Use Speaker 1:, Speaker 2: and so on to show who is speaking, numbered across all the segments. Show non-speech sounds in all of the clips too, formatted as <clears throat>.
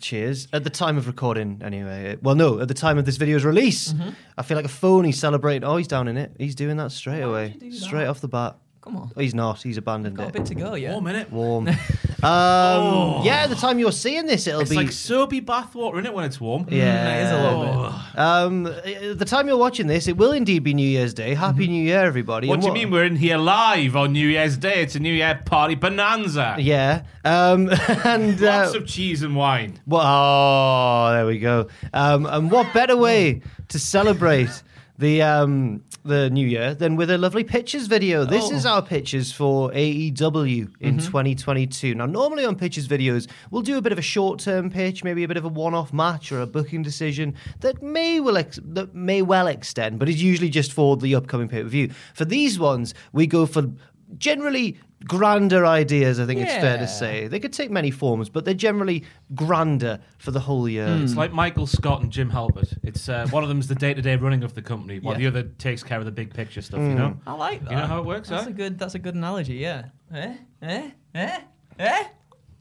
Speaker 1: Cheers. At the time of recording, anyway. Well, no, at the time of this video's release, mm-hmm. I feel like a phony celebrating. Oh, he's down in it. He's doing that straight away.
Speaker 2: you do that?
Speaker 1: Straight off the bat.
Speaker 2: Come on.
Speaker 1: Oh, he's not. He's abandoned
Speaker 2: Got a
Speaker 1: it.
Speaker 2: bit to go, yeah.
Speaker 3: One minute.
Speaker 1: Warm. <laughs> um, Yeah, the time you're seeing this, it'll
Speaker 3: It's
Speaker 1: be.
Speaker 3: like soapy bathwater in it when it's warm.
Speaker 1: yeah,
Speaker 2: It is a little bit.
Speaker 1: Um, at the time you're watching this, it will indeed be New Year's Day. Happy New Year, everybody.
Speaker 3: What
Speaker 1: And
Speaker 3: do you mean we're in here live on New Year's Day? It's a New Year party bonanza.
Speaker 1: Yeah. Um, <laughs> and uh,
Speaker 3: Lots of cheese and wine.
Speaker 1: Well, oh, there we go. Um, and what better way to celebrate the um, the new year than with a lovely pictures video? This is our pictures for AEW in 2022. Now, normally on pictures videos, we'll do a bit of a short term pitch, maybe a bit of a one off match or a booking decision that may will ex- that may well extend, but it's usually just for the upcoming pay per view. For these ones, we go for generally grander ideas. I think it's fair to say they could take many forms, but they're generally grander for the whole year.
Speaker 3: It's like Michael Scott and Jim Halpert. It's uh, one of them's the day-to-day running of the company, while
Speaker 2: Yeah.
Speaker 3: the other takes care of the big picture stuff. You know.
Speaker 2: I like that.
Speaker 3: You know how it works,
Speaker 2: That's
Speaker 3: huh?
Speaker 2: a good. That's a good analogy. Yeah. Eh? Eh? Eh? Eh?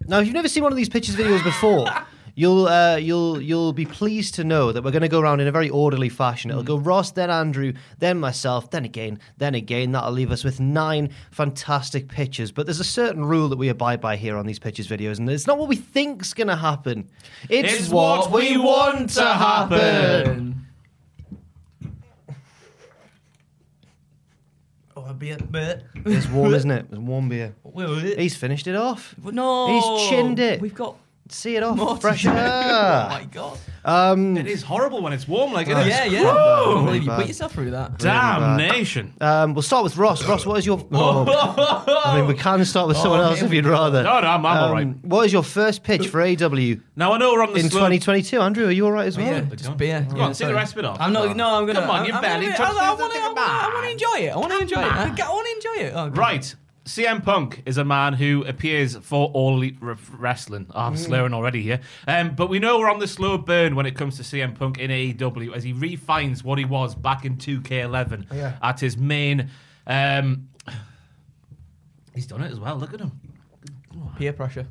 Speaker 1: Now, if you've never seen one of these pictures videos before, <laughs> you'll uh, you'll you'll be pleased to know that we're going to go around in a very orderly fashion. It'll go Ross, then Andrew, then myself, then again, then again. That'll leave us with nine fantastic pitches. But there's a certain rule that we abide by here on these pitches videos, and it's not what we think's going to happen. It's,
Speaker 3: It's what we want to happen. <laughs>
Speaker 2: Oh, a beer. But
Speaker 1: It's warm, isn't it? <laughs> It's warm beer.
Speaker 2: He's
Speaker 1: He's finished it off.
Speaker 2: no.
Speaker 1: He's chinned it.
Speaker 2: We've got
Speaker 1: See it off.
Speaker 2: more
Speaker 1: Fresh
Speaker 2: do. Oh my god.
Speaker 1: Um,
Speaker 3: It is horrible when it's warm, like it is.
Speaker 2: Yeah, yeah.
Speaker 1: Woo!
Speaker 2: I can't you put yourself through that.
Speaker 3: Damnation.
Speaker 1: Um, we'll start with Ross. Ross, what is your? Oh, I mean, we can start with someone
Speaker 2: Oh,
Speaker 1: else if you'd rather.
Speaker 3: No, no, I'm, I'm all right.
Speaker 1: Um, What is your first pitch for AEW
Speaker 3: Now I know we're on the
Speaker 1: in
Speaker 3: slow-
Speaker 1: 2022? Andrew, are you all right as well?
Speaker 2: Yeah, just beer.
Speaker 3: Go
Speaker 2: Yeah,
Speaker 3: on, take
Speaker 2: sorry.
Speaker 3: the rest of it off.
Speaker 2: I'm not. No, I'm gonna.
Speaker 3: Come on, you
Speaker 2: I'm
Speaker 3: barely touched
Speaker 2: I, I, want to.
Speaker 3: come
Speaker 2: I
Speaker 3: on.
Speaker 2: want to enjoy it. I want to enjoy it. I, I want to enjoy it. Oh,
Speaker 3: Right. CM Punk is a man who appears for All Elite R- Wrestling. Oh, I'm slurring already here. Um, but we know we're on the slow burn when it comes to CM Punk in AEW as he refines what he was back in 2K11
Speaker 1: Yeah.
Speaker 3: at his main. Um, he's done it as well. Look at him.
Speaker 2: Peer pressure.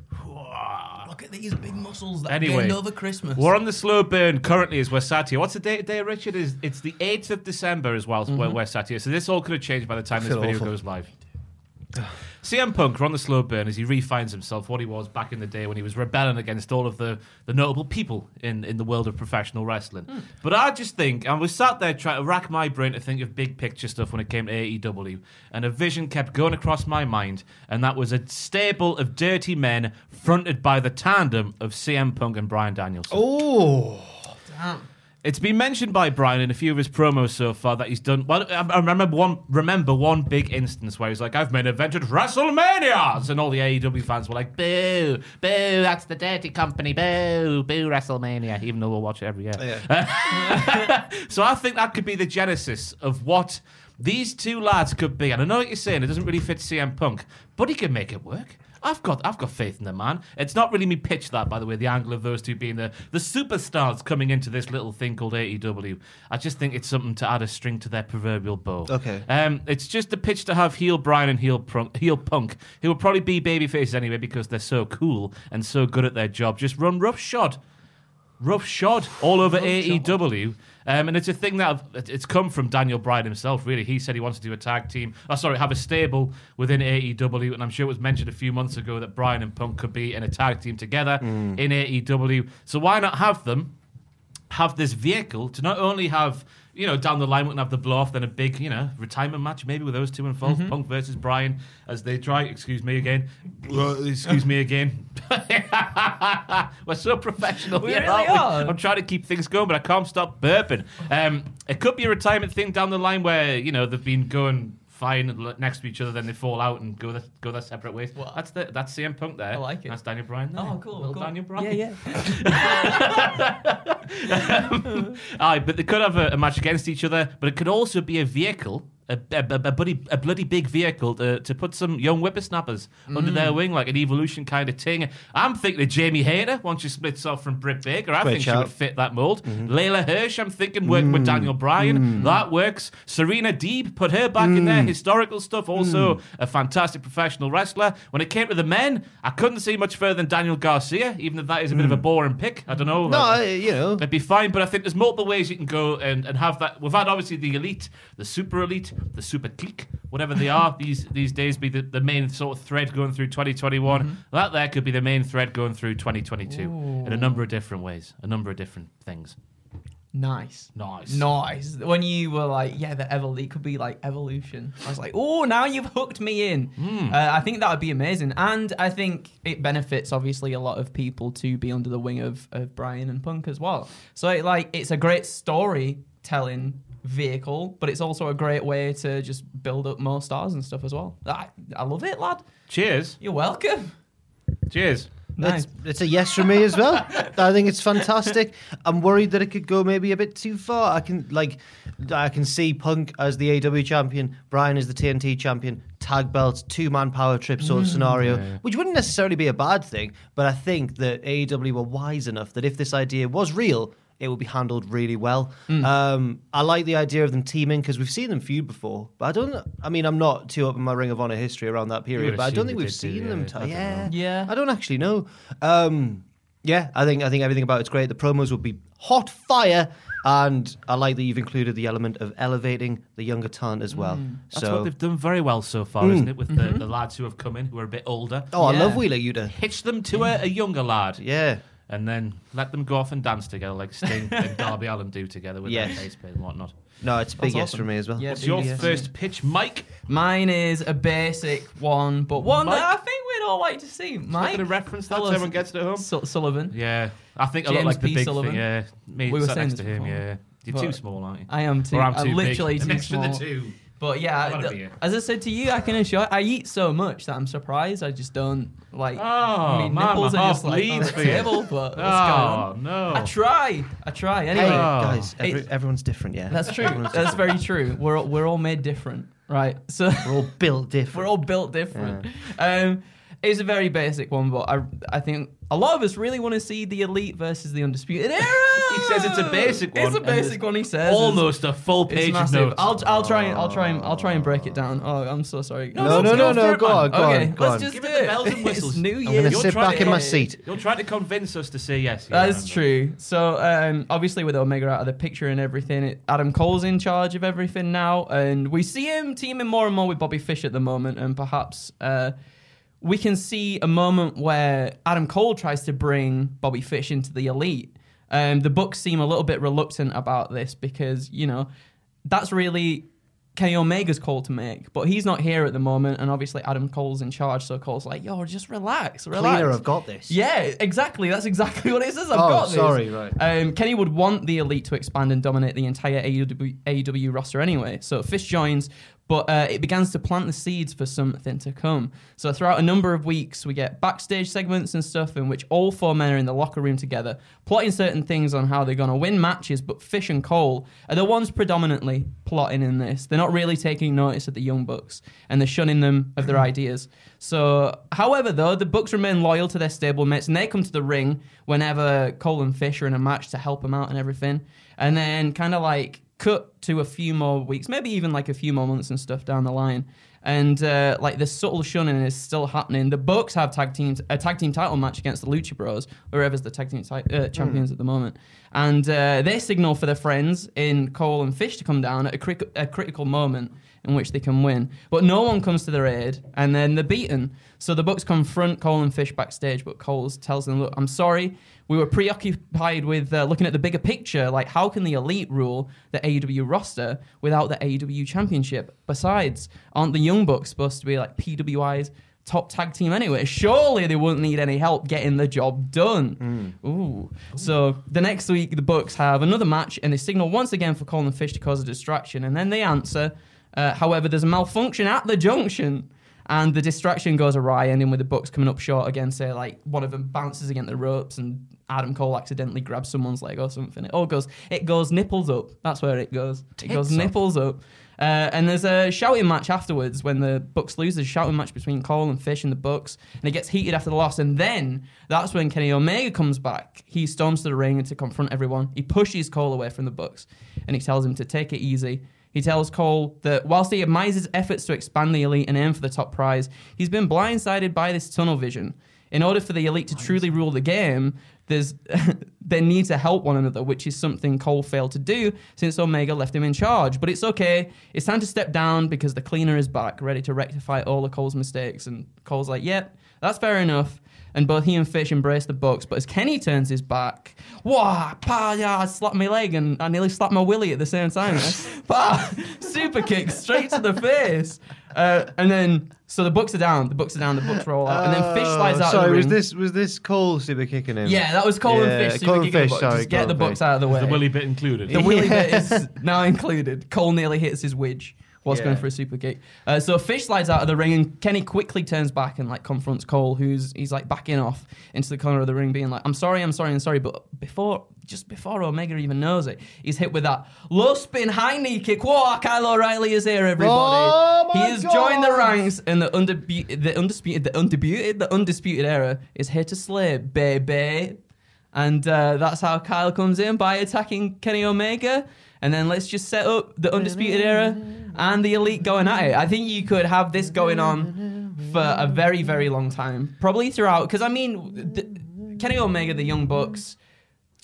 Speaker 2: Look at these big muscles that
Speaker 3: Anyway,
Speaker 2: gained over Christmas.
Speaker 3: We're on the slow burn currently as we're sat here. What's the date today, Richard? Is It's the 8th of December as well, where we're sat here. So this all could have changed by the time this video
Speaker 1: awful.
Speaker 3: goes live. CM Punk, we're on the slow burn as he refines himself what he was back in the day when he was rebelling against all of the, the notable people in, in the world of professional wrestling. Hmm. But I just think, and we sat there trying to rack my brain to think of big picture stuff when it came to AEW, and a vision kept going across my mind, and that was a stable of dirty men fronted by the tandem of CM Punk and Bryan Danielson.
Speaker 1: Oh,
Speaker 3: It's been mentioned by Bryan in a few of his promos so far that he's done. Well, I remember one. Remember one big instance where he's like, "I've made main evented WrestleManias," and all the AEW fans were like, "Boo, boo! That's the dirty company. Boo, boo! WrestleMania." Even though we'll watch it every year. <laughs> so I think that could be the genesis of what these two lads could be. And I know what you're saying; it doesn't really fit CM Punk, but he can make it work. I've got I've got faith in the man. It's not really me pitch that, by the way, the angle of those two being the, the superstars coming into this little thing called AEW. I just think it's something to add a string to their proverbial bow.
Speaker 1: Okay.
Speaker 3: Um, it's just a pitch to have heel Bryan and heel Punk, heel Punk, who will probably be baby faces anyway because they're so cool and so good at their job. Just run roughshod roughshod all over AEW. Um, and it's a thing that I've- it's come from Daniel Bryan himself, really. He said he wants to do a tag team, oh, sorry, have a stable within AEW. And I'm sure it was mentioned a few months ago that Bryan and Punk could be in a tag team together in AEW. So why not have them? have this vehicle to not only have you know down the line we can have the blow off, then a big you know retirement match maybe with those two involved,
Speaker 2: Mm-hmm.
Speaker 3: Punk versus Bryan as they try. Excuse me again. <laughs> Excuse me again. <laughs> We're so professional.
Speaker 2: We really
Speaker 3: we? I'm trying to keep things going, but I can't stop burping. Um, it could be a retirement thing down the line where you know they've been going fine next to each other, then they fall out and go their, go their separate ways.
Speaker 2: Well,
Speaker 3: that's the that's CM Punk there.
Speaker 2: I like it.
Speaker 3: That's Daniel Bryan. There.
Speaker 2: Oh, cool.
Speaker 3: Little
Speaker 2: cool.
Speaker 3: Daniel Bryan.
Speaker 2: Yeah, yeah. <laughs> <laughs>
Speaker 3: Aye, but they could have a, a match against each other, but it could also be a vehicle. A, a, a, bloody, a bloody big vehicle to, to put some young whippersnappers under their
Speaker 1: Mm.
Speaker 3: wing, like an evolution kind of thing. I'm thinking of Jamie Hayter once she splits off from Britt Baker. I
Speaker 1: Great
Speaker 3: think she would fit that mold.
Speaker 1: Mm-hmm.
Speaker 3: Leyla Hirsch, I'm thinking working
Speaker 1: Mm.
Speaker 3: with Daniel Bryan. That works. Serena Deeb, put her back in there.
Speaker 1: Mm.
Speaker 3: Historical stuff. Also a fantastic professional wrestler. When it came to the men, I couldn't see much further than Daniel Garcia, even if that is a bit of a boring pick. I don't know.
Speaker 1: Mm. No, I- you know.
Speaker 3: It'd be fine, but I think there's multiple ways you can go and, and have that. We've had obviously the elite, the super elite, the super clique, whatever they are these these days, be the, the main sort of thread going through 2021.
Speaker 1: Mm-hmm.
Speaker 3: That there could be the main thread going through 2022 in a number of different ways, a number of different things.
Speaker 2: Nice.
Speaker 3: Nice.
Speaker 2: Nice. When you were like, yeah, the Evol could be like evolution. I was like, oh, now you've hooked me in.
Speaker 3: Hmm.
Speaker 2: Uh, I think that would be amazing. And I think it benefits, obviously, a lot of people to be under the wing of, of Bryan and Punk as well. So, it, like, it's a great storytelling vehicle, but it's also a great way to just build up more stars and stuff as well. I, I love it, lad.
Speaker 3: Cheers.
Speaker 2: You're welcome.
Speaker 3: Cheers.
Speaker 2: Nice.
Speaker 1: It's, it's a yes from me as well. I think it's fantastic. I'm worried that it could go maybe a bit too far. I can like, I can see Punk as the AEW champion, Bryan as the TNT champion, tag belts, two man power trip sort of mm. scenario, which wouldn't necessarily be a bad thing. But I think that AEW were wise enough that if this idea was real, it will be handled really well. Um, I like the idea of them teaming because we've seen them feud before, but I don't. I mean, I'm not too up in my Ring of Honor history around that period, but I don't think we've
Speaker 3: do,
Speaker 1: seen
Speaker 3: yeah.
Speaker 1: them. T-
Speaker 3: don't
Speaker 1: yeah.
Speaker 2: Yeah.
Speaker 1: I don't actually know. Um, yeah, I think I think everything about it's great. The promos will be hot fire, and I like that you've included the element of elevating the younger talent as well.
Speaker 3: That's
Speaker 1: so,
Speaker 3: what they've done very well so far, isn't it? With the, the lads who have come in who are a bit older.
Speaker 1: oh, I love Wheeler Yuta.
Speaker 3: Hitch them to a, a younger lad.
Speaker 1: Yeah,
Speaker 3: and then let them go off and dance together like Sting and <laughs> Darby Allin do together with
Speaker 1: Yes.
Speaker 3: their face paint and whatnot.
Speaker 1: no, it's a big
Speaker 2: That's
Speaker 1: yes
Speaker 2: awesome.
Speaker 1: for me as well.
Speaker 2: Yeah,
Speaker 3: What's your
Speaker 2: yes.
Speaker 3: first pitch, Mike?
Speaker 2: Mine is a basic one, but one
Speaker 3: Mike?
Speaker 2: that I think we'd all like to see. Mike,
Speaker 3: Going to reference that so everyone gets it at home.
Speaker 2: Su- Sullivan.
Speaker 3: Yeah, I think I look
Speaker 2: James
Speaker 3: like the big
Speaker 2: Sullivan.
Speaker 3: thing. Yeah, me
Speaker 2: We were
Speaker 3: sat
Speaker 2: saying
Speaker 3: next to
Speaker 2: this
Speaker 3: him.
Speaker 2: before.
Speaker 3: Yeah, you're
Speaker 2: But
Speaker 3: too small, aren't you?
Speaker 2: I am too.
Speaker 3: Or I'm
Speaker 2: I'm
Speaker 3: too
Speaker 2: literally
Speaker 3: big. <laughs>
Speaker 2: too
Speaker 3: A
Speaker 2: small.
Speaker 3: of the two.
Speaker 2: But yeah,
Speaker 3: I've had a
Speaker 2: th-
Speaker 3: beer.
Speaker 2: as I said to you, I can assure I eat so much that I'm surprised. I just don't like.
Speaker 3: Oh,
Speaker 2: my
Speaker 3: man, my
Speaker 2: nipples are just like on
Speaker 3: bleeds
Speaker 2: the
Speaker 3: for you.
Speaker 2: table. But what's going
Speaker 3: Oh
Speaker 2: on?
Speaker 3: no!
Speaker 2: I try. I try. Anyway,
Speaker 1: Hey
Speaker 3: Oh.
Speaker 1: guys, every, everyone's different. Yeah,
Speaker 2: that's true.
Speaker 1: Everyone's
Speaker 2: That's very true. We're all- we're all made different, right? So
Speaker 1: We're all built different. <laughs>
Speaker 2: We're all built different. Um, it's a very basic one, but I I think a lot of us really want to see the elite versus the undisputed era.
Speaker 3: He says it's a basic one,
Speaker 2: It's a basic one. He says
Speaker 3: Almost a full page
Speaker 2: it's
Speaker 3: of notes.
Speaker 2: I'll I'll try and I'll try and I'll try and break it down. Oh, I'm so sorry.
Speaker 1: no, no, no, no. Go on, go
Speaker 2: okay,
Speaker 1: on, go
Speaker 2: let's
Speaker 1: on.
Speaker 2: just
Speaker 3: Give
Speaker 2: do
Speaker 3: it the bells and <laughs> whistles.
Speaker 2: It's New
Speaker 3: I'm
Speaker 1: I'm gonna sit back in my seat.
Speaker 3: You're trying to convince us to say yes.
Speaker 2: That's true. So um, obviously, with Omega out of the picture and everything, it, Adam Cole's in charge of everything now, and we see him teaming more and more with Bobby Fish at the moment, and perhaps uh, we can see a moment where Adam Cole tries to bring Bobby Fish into the elite. Um, the Bucks seem a little bit reluctant about this because you know that's really Kenny Omega's call to make, but he's not here at the moment, and obviously Adam Cole's in charge, so Cole's like, "Yo, just relax, relax."
Speaker 1: Cleaner, I've got this.
Speaker 2: Yeah, exactly. That's exactly what it says. I've
Speaker 1: Oh,
Speaker 2: got this.
Speaker 1: sorry, right.
Speaker 2: Um, Kenny would want the elite to expand and dominate the entire AEW, AEW roster anyway. So Fish joins, but uh, it begins to plant the seeds for something to come. So throughout a number of weeks, we get backstage segments and stuff in which all four men are in the locker room together, plotting certain things on how they're going to win matches. But Fish and Cole are the ones predominantly plotting in this. They're not really taking notice of the Young Bucks, and they're shunning them of their <clears throat> ideas. So, however, though, the Bucks remain loyal to their stablemates, and they come to the ring whenever Cole and Fish are in a match to help them out and everything. And then, kind of like, cut to a few more weeks, maybe even like a few more months and stuff down the line. And uh, like the subtle shunning is still happening. The Bucks have tag teams a tag team title match against the Lucha Bros, whoever's the tag team ti- uh, champions at the moment, and uh, they signal for their friends in Cole and Fish to come down at a, cri- a critical moment in which they can win. But no one comes to their aid, and then they're beaten. So the Bucks confront Cole and Fish backstage, but Cole tells them, "Look, I'm sorry. We were preoccupied with uh, looking at the bigger picture. Like, how can the elite rule the AEW roster without the AEW championship? Besides, aren't the Young Bucks supposed to be like PWI's?" top tag team anyway. Surely they wouldn't need any help getting the job done. Ooh. So the next week, the Bucks have another match and they signal once again for Cole and Fish to cause a distraction, and then they answer. Uh, however, there's a malfunction at the junction. And the distraction goes awry, ending with the Bucks coming up short again. Say like one of them bounces against the ropes, and Adam Cole accidentally grabs someone's leg or something. It all goes. It goes nipples up. That's where it goes. It goes
Speaker 3: up.
Speaker 2: nipples up. Uh, and there's a shouting match afterwards when the Bucks lose. There's a shouting match between Cole and Fish and the Bucks, and it gets heated after the loss. And then that's when Kenny Omega comes back. He storms to the ring to confront everyone. He pushes Cole away from the Bucks, and he tells him to take it easy. He tells Cole that whilst he admires his efforts to expand the elite and aim for the top prize, he's been blindsided by this tunnel vision. In order for the elite to truly rule the game, there's <laughs> they need to help one another, which is something Cole failed to do since Omega left him in charge. But it's okay. It's time to step down because the cleaner is back, ready to rectify all of Cole's mistakes. And Cole's like, "Yep, that's fair enough." And both he and Fish embrace the Bucks. But as Kenny turns his back, wah, pa, yeah, I slapped my leg and I nearly slapped my willy at the same time. <laughs> pa, super kick straight to the face. Uh, and then, so the Bucks are down. The Bucks are down. The Bucks roll out. And then Fish slides out
Speaker 1: Oh, Sorry,
Speaker 2: of the
Speaker 1: was
Speaker 2: ring.
Speaker 1: this was this Cole super kicking him?
Speaker 2: Yeah, that was Cole
Speaker 1: Yeah,
Speaker 2: and Fish. Super
Speaker 1: Cole and
Speaker 2: kicking the
Speaker 1: Fish,
Speaker 2: Bucks.
Speaker 1: sorry,
Speaker 2: Just get
Speaker 1: Cole
Speaker 2: the
Speaker 1: and
Speaker 2: Bucks
Speaker 1: Fish.
Speaker 2: out of the way.
Speaker 3: The willy bit included.
Speaker 2: The willy bit is <laughs> now included. Cole nearly hits his widge whilst
Speaker 1: Yeah.
Speaker 2: going for a super kick. Uh, so Fish slides out of the ring and Kenny quickly turns back and like confronts Cole, who's he's like backing off into the corner of the ring, being like, "I'm sorry, I'm sorry, I'm sorry." But before, just before Omega even knows it, he's hit with that low spin high knee kick. Whoa, Kyle O'Reilly is here, everybody.
Speaker 1: Oh
Speaker 2: he
Speaker 1: my
Speaker 2: has joined the ranks and the undisputed, the undisputed, the undisputed, the undisputed era is here to slay, baby. And uh, that's how Kyle comes in by attacking Kenny Omega. And then let's just set up the Undisputed Era and the Elite going at it. I think you could have this going on for a very, very long time. Probably throughout. Because, I mean, the, Kenny Omega, the Young Bucks,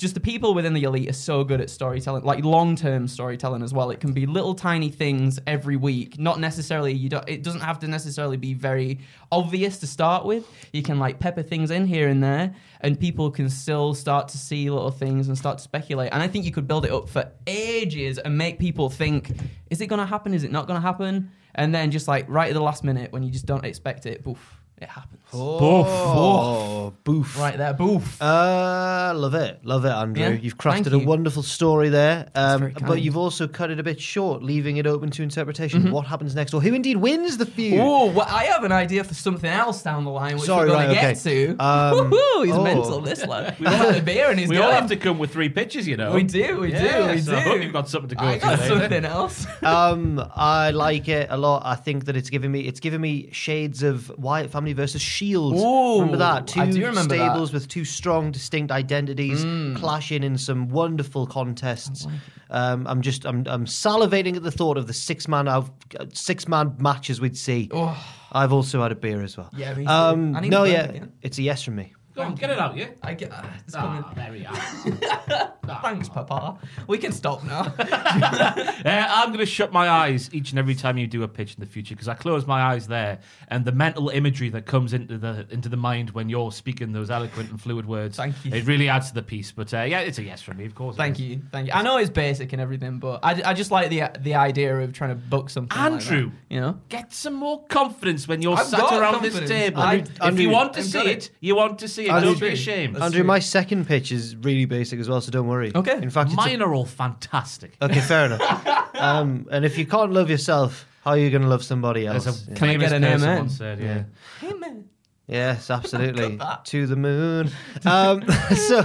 Speaker 2: just the people within the elite are so good at storytelling, like long-term storytelling as well. It can be little tiny things every week. Not necessarily you don't. It doesn't have to necessarily be very obvious to start with. You can like pepper things in here and there, and people can still start to see little things and start to speculate. And I think you could build it up for ages and make people think: Is it going to happen? Is it not going to happen? And then just like right at the last minute when you just don't expect it, poof, it happens.
Speaker 1: Oh, boof.
Speaker 2: Right there, boof.
Speaker 1: Uh, love it, love it, Andrew.
Speaker 2: Yeah,
Speaker 1: You've crafted
Speaker 2: thank
Speaker 1: a
Speaker 2: you.
Speaker 1: wonderful story there, um,
Speaker 2: very
Speaker 1: but you've also cut it a bit short, leaving it open to interpretation. What happens next, or who indeed wins the feud?
Speaker 2: Oh, well, I have an idea for something else down the line, which
Speaker 1: Sorry,
Speaker 2: we're going
Speaker 1: right,
Speaker 2: to get
Speaker 1: okay.
Speaker 2: to.
Speaker 1: Um,
Speaker 2: Woohoo, he's
Speaker 1: oh.
Speaker 2: mental, this lad. <laughs> We want the beer and he's
Speaker 3: we
Speaker 2: going.
Speaker 3: all have to come with three pitches, you know.
Speaker 2: We do, we
Speaker 3: Yeah,
Speaker 2: do, we
Speaker 3: so
Speaker 2: do.
Speaker 3: I hope you've got something to go
Speaker 2: I
Speaker 3: to
Speaker 2: got
Speaker 3: later.
Speaker 2: something else.
Speaker 1: um, I like it a lot. I think that it's giving me it's giving me shades of Wyatt Family versus Shield.
Speaker 2: Ooh,
Speaker 1: remember that? Two
Speaker 2: remember that. Mm.
Speaker 1: stables with two strong, distinct identities clashing in some wonderful contests. Um, I'm just I'm I'm salivating at the thought of the six man of six man matches we'd see. I've also had a beer as well.
Speaker 2: Oh. Yeah.
Speaker 1: Um, no, yeah,
Speaker 2: again.
Speaker 1: it's a yes from me.
Speaker 3: Go on, get it out, yeah.
Speaker 2: I get, uh, it's coming.
Speaker 3: Ah, there we are. <laughs>
Speaker 2: Thanks, Papa. We can stop now. <laughs>
Speaker 3: Uh, I'm going to shut my eyes each and every time you do a pitch in the future because I close my eyes there, and the mental imagery that comes into the into the mind when you're speaking those eloquent and fluid words.
Speaker 2: Thank you.
Speaker 3: It really adds to the piece. But uh, yeah, it's a yes from me, of course.
Speaker 2: Thank you, thank you. I know it's basic and everything, but I, I just like the the idea of trying to book something. like
Speaker 3: Andrew.
Speaker 2: that, you know.
Speaker 3: Get some more confidence when you're
Speaker 2: I've
Speaker 3: sat around
Speaker 2: confidence.
Speaker 3: this table.
Speaker 2: I-
Speaker 3: if
Speaker 1: Andrew-
Speaker 3: you want to
Speaker 2: I've
Speaker 3: see it,
Speaker 2: it.
Speaker 3: you want to see it.
Speaker 1: Andrew-
Speaker 3: Don't be ashamed.
Speaker 1: Andrew, my second pitch is really basic as well, so don't worry.
Speaker 2: Okay.
Speaker 1: In fact, it's a-
Speaker 3: Mine are all fantastic.
Speaker 1: okay, fair enough. <laughs> Um, and if you can't love yourself, how are you going to love somebody else?
Speaker 3: A
Speaker 1: Yeah.
Speaker 2: Can I get an
Speaker 3: person
Speaker 2: amen?
Speaker 3: once said, yeah.
Speaker 2: Hey man.
Speaker 1: Yes, absolutely. <laughs> to the moon. Um, <laughs> so,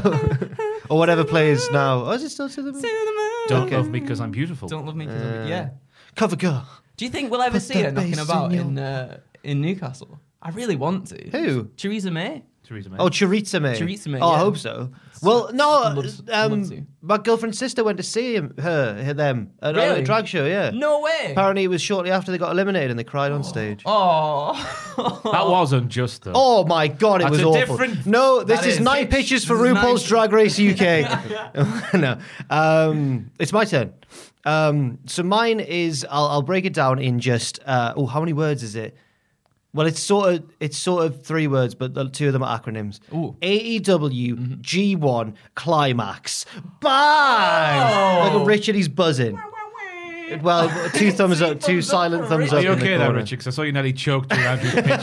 Speaker 1: or whatever plays now. Oh, is it still to the moon?
Speaker 2: To the moon.
Speaker 3: Don't
Speaker 1: Okay.
Speaker 3: love me because I'm beautiful.
Speaker 2: Don't love me because
Speaker 1: Uh, I'm beautiful.
Speaker 2: yeah.
Speaker 1: Cover girl.
Speaker 2: Do you think we'll ever
Speaker 1: Put
Speaker 2: see her knocking about
Speaker 1: in
Speaker 2: in uh, in Newcastle? I really want to.
Speaker 1: Who?
Speaker 2: Theresa May.
Speaker 3: Theresa May.
Speaker 1: Oh, Choriza May.
Speaker 2: Choriza May,
Speaker 1: Oh, I
Speaker 2: yeah.
Speaker 1: hope so. Well, no,
Speaker 2: loves-
Speaker 1: um,
Speaker 2: loves you.
Speaker 1: my girlfriend's sister went to see him, her, her them at
Speaker 2: Really?
Speaker 1: a drag show. Yeah.
Speaker 2: No way.
Speaker 1: Apparently, it was shortly after they got eliminated and they cried on <gasps> stage.
Speaker 2: oh. <laughs>
Speaker 3: that was unjust, though.
Speaker 1: Oh my god, it
Speaker 3: That's
Speaker 1: was
Speaker 3: a
Speaker 1: awful.
Speaker 3: different-
Speaker 1: No, this
Speaker 2: That
Speaker 1: is
Speaker 2: is.
Speaker 1: nine <laughs>
Speaker 2: Pitch.
Speaker 1: pitches for
Speaker 2: This is
Speaker 1: RuPaul's
Speaker 2: nine-
Speaker 1: Drag Race UK. <laughs> no, um, it's my turn. Um, so mine is I'll, I'll break it down in just uh, oh, how many words is it? Well, it's sort of it's sort of three words, but the two of them are acronyms.
Speaker 2: Ooh.
Speaker 1: AEW mm-hmm. G1 Climax. Bang! Oh. Look at Richard, he's buzzing. Well, <laughs> two thumbs up, two silent thumbs
Speaker 3: Are
Speaker 1: up.
Speaker 3: you
Speaker 1: in the
Speaker 3: okay there,
Speaker 1: corner.
Speaker 3: Richard? 'Cause I saw you nearly choked around your <laughs> pitch.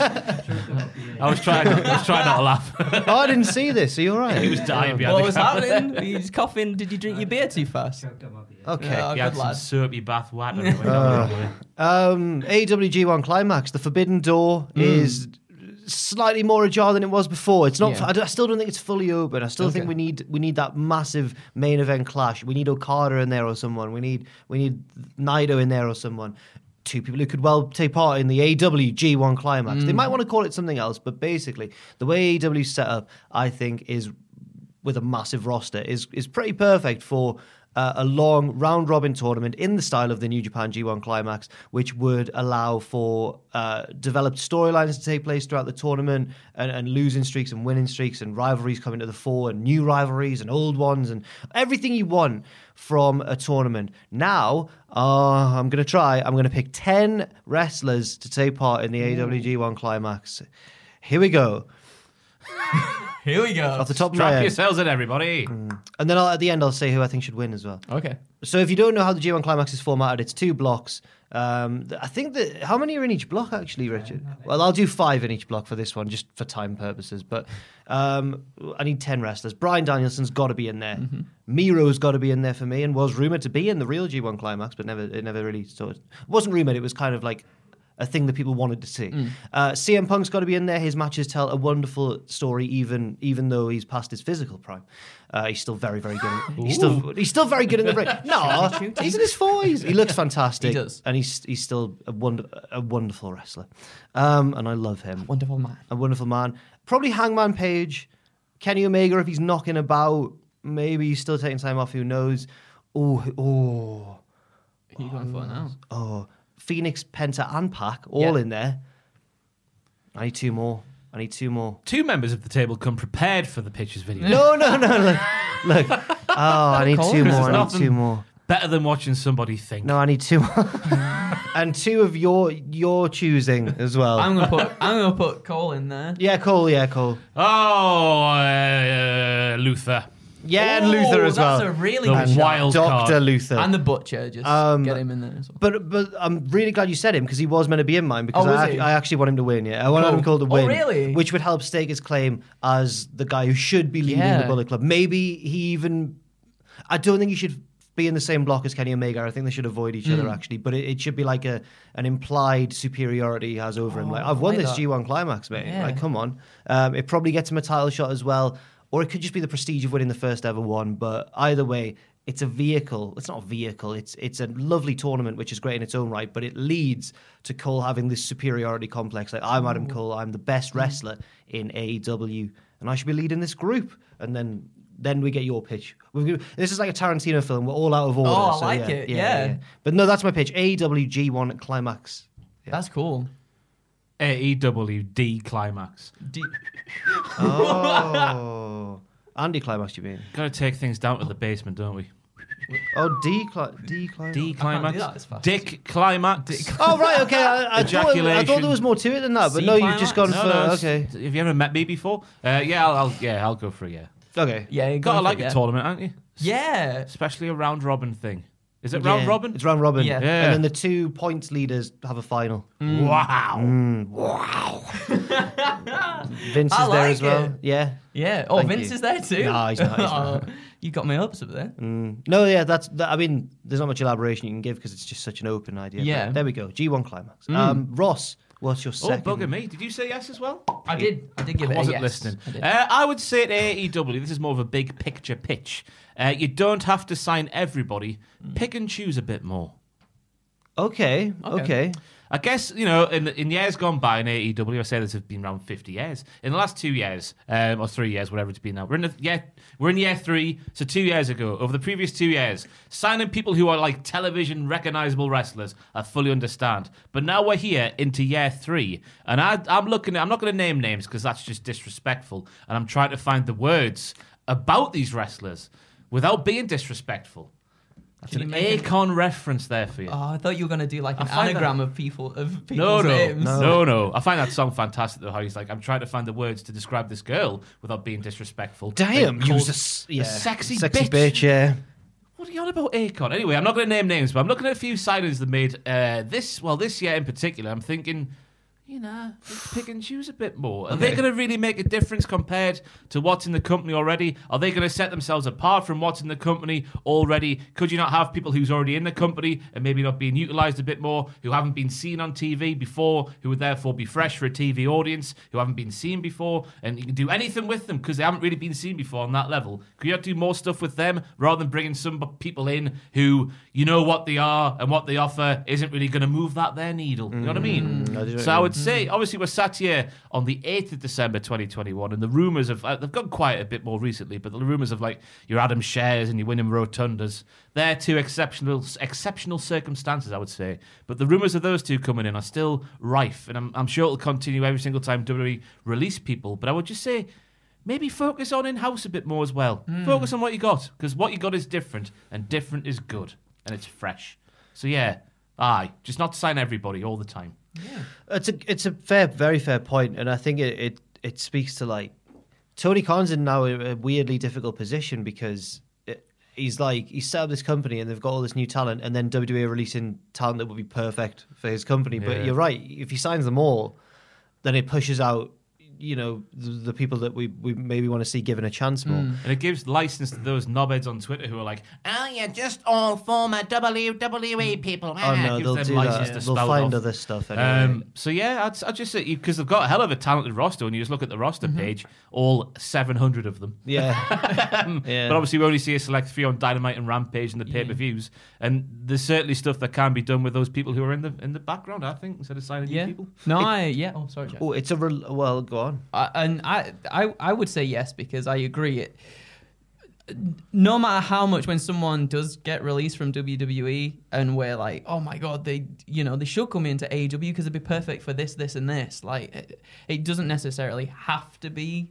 Speaker 3: I was trying. Not, I was trying not to laugh.
Speaker 1: Oh, I didn't see this. Are you all right?
Speaker 3: he was dying behind
Speaker 2: What
Speaker 3: the
Speaker 2: was
Speaker 3: camera.
Speaker 2: happening? <laughs> He's coughing. Did you drink your beer too fast?
Speaker 1: Okay.
Speaker 2: Oh,
Speaker 3: He had
Speaker 2: good
Speaker 3: some
Speaker 2: lad.
Speaker 3: syrupy bath water. and it went down the way.
Speaker 1: Um, AWG1 Climax, the Forbidden Door is slightly more ajar than it was before. It's not.
Speaker 2: Yeah.
Speaker 1: I, I still don't think it's fully open. I still think we need we need that massive main event clash. We need Okada in there or someone. We need we need Naito in there or someone. Two people who could well take part in the AEW G1 Climax. They mm. might want to call it something else, but basically the way AEW is set up, I think, is with a massive roster is is pretty perfect for uh, a long round robin tournament in the style of the New Japan G1 Climax, which would allow for uh, developed storylines to take place throughout the tournament and, and losing streaks and winning streaks and rivalries coming to the fore and new rivalries and old ones and everything you want from a tournament. Now, uh, I'm going to try. I'm going to pick 10 wrestlers to take part in the AWG1 Climax. Here we go. <laughs>
Speaker 2: Here we go.
Speaker 1: Off the top of my
Speaker 3: Strap
Speaker 1: head.
Speaker 3: yourselves in, everybody.
Speaker 1: And then I'll, at the end, I'll say who I think should win as well.
Speaker 2: Okay.
Speaker 1: So if you don't know how the G1 Climax is formatted, it's two blocks. Um, th- I think that how many are in each block actually, Richard? Well, I'll do five in each block for this one, just for time purposes. But um, I need ten wrestlers. Bryan Danielson's got to be in there. Miro's got to be in there for me, and was rumored to be in the real G1 Climax, but never it never really sort of wasn't rumored. It was kind of like a thing that people wanted to see. Uh, CM Punk's got to be in there. His matches tell a wonderful story, even even though he's past his physical prime. Uh, he's still very, very good. <gasps> He's still he's still very good in the ring. <laughs> No, he's in his forties. He looks fantastic.
Speaker 2: He does.
Speaker 1: and he's he's still a wonder a wonderful wrestler. Um, and I love him.
Speaker 2: Wonderful man.
Speaker 1: A wonderful man. Probably Hangman Page, Kenny Omega if he's knocking about. Maybe he's still taking time off. Who knows? Oh, oh,
Speaker 2: Who are you going for now?
Speaker 1: oh. Fénix, Penta, and PAC all
Speaker 2: Yeah.
Speaker 1: in there. I need two more. I need two more.
Speaker 3: Two members of the table come prepared for the pitches video.
Speaker 1: No, no, no. Look, look. Oh, I need two more. I need two more.
Speaker 3: Better than watching somebody think.
Speaker 1: No, I need two more. <laughs> and two of your your choosing as well.
Speaker 2: I'm gonna put. I'm gonna put Cole in there.
Speaker 1: yeah, Cole. Yeah, Cole.
Speaker 3: Oh, uh, Luther.
Speaker 1: Yeah, and
Speaker 2: Oh,
Speaker 1: Luther as well.
Speaker 2: That's a really
Speaker 3: The
Speaker 2: good shout.
Speaker 3: wild
Speaker 1: Doctor. Luther.
Speaker 2: And the butcher, just
Speaker 1: Um,
Speaker 2: get him in there as well.
Speaker 1: but but I'm really glad you said him because he was meant to be in mine because
Speaker 2: Oh, was
Speaker 1: I,
Speaker 2: he?
Speaker 1: I actually want him to win. Yeah, I want
Speaker 2: Cool.
Speaker 1: him called to
Speaker 2: Oh,
Speaker 1: win.
Speaker 2: really?
Speaker 1: Which would help stake his claim as the guy who should be leading the
Speaker 2: Yeah.
Speaker 1: Bullet Club. Maybe he even. I don't think he should be in the same block as Kenny Omega. I think they should avoid each
Speaker 2: Hmm.
Speaker 1: other actually. But it, it should be like a an implied superiority he has over him. Like I've won
Speaker 2: Oh, like
Speaker 1: this
Speaker 2: that.
Speaker 1: G1 climax, mate.
Speaker 2: Yeah.
Speaker 1: Like come on. Um, it probably gets him a title shot as well, or it could just be the prestige of winning the first ever one. But either way. It's a vehicle. It's not a vehicle. It's it's a lovely tournament, which is great in its own right. But it leads to Cole having this superiority complex. Like I'm Adam Cole. I'm the best mm. wrestler in AEW, and I should be leading this group. And then then we get your pitch. We've, this is like a Tarantino film. We're all out of order.
Speaker 2: Oh, I
Speaker 1: so
Speaker 2: like
Speaker 1: yeah,
Speaker 2: it, yeah.
Speaker 1: But no, that's my pitch. AEW G1 climax.
Speaker 2: That's cool.
Speaker 3: AEW D climax.
Speaker 2: D- <laughs>
Speaker 1: Oh, Andy climax. You mean?
Speaker 3: Got to take things down to the basement, don't we?
Speaker 1: Oh, D cli- D climax.
Speaker 3: D
Speaker 2: do
Speaker 3: climax.
Speaker 2: that as fast.
Speaker 3: Dick climax. <laughs>
Speaker 1: Oh right, okay. I, I, thought, I thought there was more to it than that, but
Speaker 2: C
Speaker 1: no, you've just gone
Speaker 2: climax?
Speaker 1: for
Speaker 3: No, no,
Speaker 1: okay.
Speaker 3: Have you ever met me before? Uh, yeah, I'll, I'll yeah, I'll go for a yeah.
Speaker 1: Okay.
Speaker 2: yeah, you
Speaker 3: Gotta like a
Speaker 2: yeah.
Speaker 3: tournament, aren't you?
Speaker 2: Yeah.
Speaker 3: Especially a round robin thing. Is it round
Speaker 1: Yeah,
Speaker 3: robin?
Speaker 1: It's round robin.
Speaker 2: Yeah.
Speaker 3: Yeah.
Speaker 1: And then the two points leaders have a final.
Speaker 3: Wow. Wow. <laughs>
Speaker 1: Vince is
Speaker 2: I
Speaker 1: there
Speaker 2: like
Speaker 1: as well.
Speaker 2: it.
Speaker 1: Yeah.
Speaker 2: Yeah. Oh,
Speaker 1: Thank
Speaker 2: Vince
Speaker 1: you.
Speaker 2: is there too.
Speaker 1: No, he's not, he's <laughs>
Speaker 2: oh,
Speaker 1: not.
Speaker 2: you got my hopes up there.
Speaker 1: Mm. No, yeah, that's. That, I mean, there's not much elaboration you can give because it's just such an open idea. but
Speaker 2: Yeah.
Speaker 1: there we go. G1 climax. Um, Ross, what's your
Speaker 3: Oh,
Speaker 1: second?
Speaker 3: bugger me. Did you say yes as well?
Speaker 2: I did. I did give
Speaker 3: I
Speaker 2: it.
Speaker 3: wasn't
Speaker 2: a yes.
Speaker 3: listening.
Speaker 2: I did.
Speaker 3: Uh, I would say at AEW, this is more of a big picture pitch. Uh, you don't have to sign everybody.
Speaker 2: Mm.
Speaker 3: Pick and choose a bit more.
Speaker 1: Okay. Okay.
Speaker 3: I guess you know, in in years gone by in AEW, I say this has been around fifty years. In the last two years, um, or three years, whatever it's been now, we're in the, yeah, we're in year three. So two years ago, over the previous two years, signing people who are like television recognizable wrestlers, I fully understand. But now we're here into year three, and I, I'm looking. I'm not going to name names because that's just disrespectful, and I'm trying to find the words about these wrestlers without being disrespectful. That's
Speaker 2: Can
Speaker 3: an
Speaker 2: you make
Speaker 3: Akon reference there for you.
Speaker 2: Oh, I thought you were gonna do like an
Speaker 3: find
Speaker 2: anagram of people of people's
Speaker 3: No, no,
Speaker 2: names.
Speaker 3: no, no, I find that song fantastic though. How he's like, I'm trying to find the words to describe this girl without being disrespectful.
Speaker 1: Damn,
Speaker 3: Like,
Speaker 1: use
Speaker 3: calls-
Speaker 1: a, s- yeah,
Speaker 3: sexy
Speaker 1: sexy
Speaker 3: bitch.
Speaker 1: bitch. Yeah.
Speaker 3: What are you on about, Akon? Anyway, I'm not going to name names, but I'm looking at a few signings that made uh, this. Well, this year in particular, I'm thinking. You know, pick and choose a bit more. Are they going to really make a difference compared to what's in the company already? Are they going to set themselves apart from what's in the company already? Could you not have people who's already in the company and maybe not being utilized a bit more, who haven't been seen on TV before, who would therefore be fresh for a TV audience, who haven't been seen before, and you can do anything with them because they haven't really been seen before on that level? Could you not do more stuff with them rather than bringing some people in who you know what they are and what they offer isn't really going to move that their needle? You know what I mean?
Speaker 1: Mm, I do know what
Speaker 3: so
Speaker 1: you
Speaker 3: I would say, obviously, we're sat here on the 8th of December 2021, and the rumours of, uh, they've gone quiet a bit more recently, but the rumours of like your Adam Scherrs and your Windham Rotundas, they're two exceptional exceptional circumstances, I would say. But the rumours of those two coming in are still rife, and I'm, I'm sure it'll continue every single time WWE release people. But I would just say, maybe focus on in house a bit more as well. Focus on what you got, because what you got is different, and different is good, and it's fresh. So yeah, aye, just not sign everybody all the time.
Speaker 1: It's a it's a fair, very fair point, and I think it it, it speaks to like Tony Khan's in now a, a weirdly difficult position because it, he's like he's set up this company and they've got all this new talent, and then WWE releasing talent that would be perfect for his company. But you're right, if he signs them all, then it pushes out you know the, the people that we we maybe want to see given a chance more.
Speaker 3: And it gives license to those knobheads on Twitter who are like, oh, you're just all former WWE people.
Speaker 1: Oh
Speaker 3: Ah,
Speaker 1: no, they'll do that.
Speaker 3: to
Speaker 1: They'll find other stuff anyway.
Speaker 3: Um, so yeah, I'd, I'd just say because they've got a hell of a talented roster. When you just look at the roster page, all seven hundred of them.
Speaker 1: yeah, <laughs> yeah.
Speaker 3: But obviously, we only see a select few on Dynamite and Rampage and the pay per views. And there's certainly stuff that can be done with those people who are in the in the background. I think instead of signing new people.
Speaker 2: No, I yeah. Oh, sorry, Jack.
Speaker 1: oh, it's a rel well. Go on.
Speaker 2: I, and I, I, I would say yes because I agree. It, no matter how much when someone does get released from WWE and we're like, oh my god, they, you know, they should come into AEW because it'd be perfect for this, this, and this. Like, it, it doesn't necessarily have to be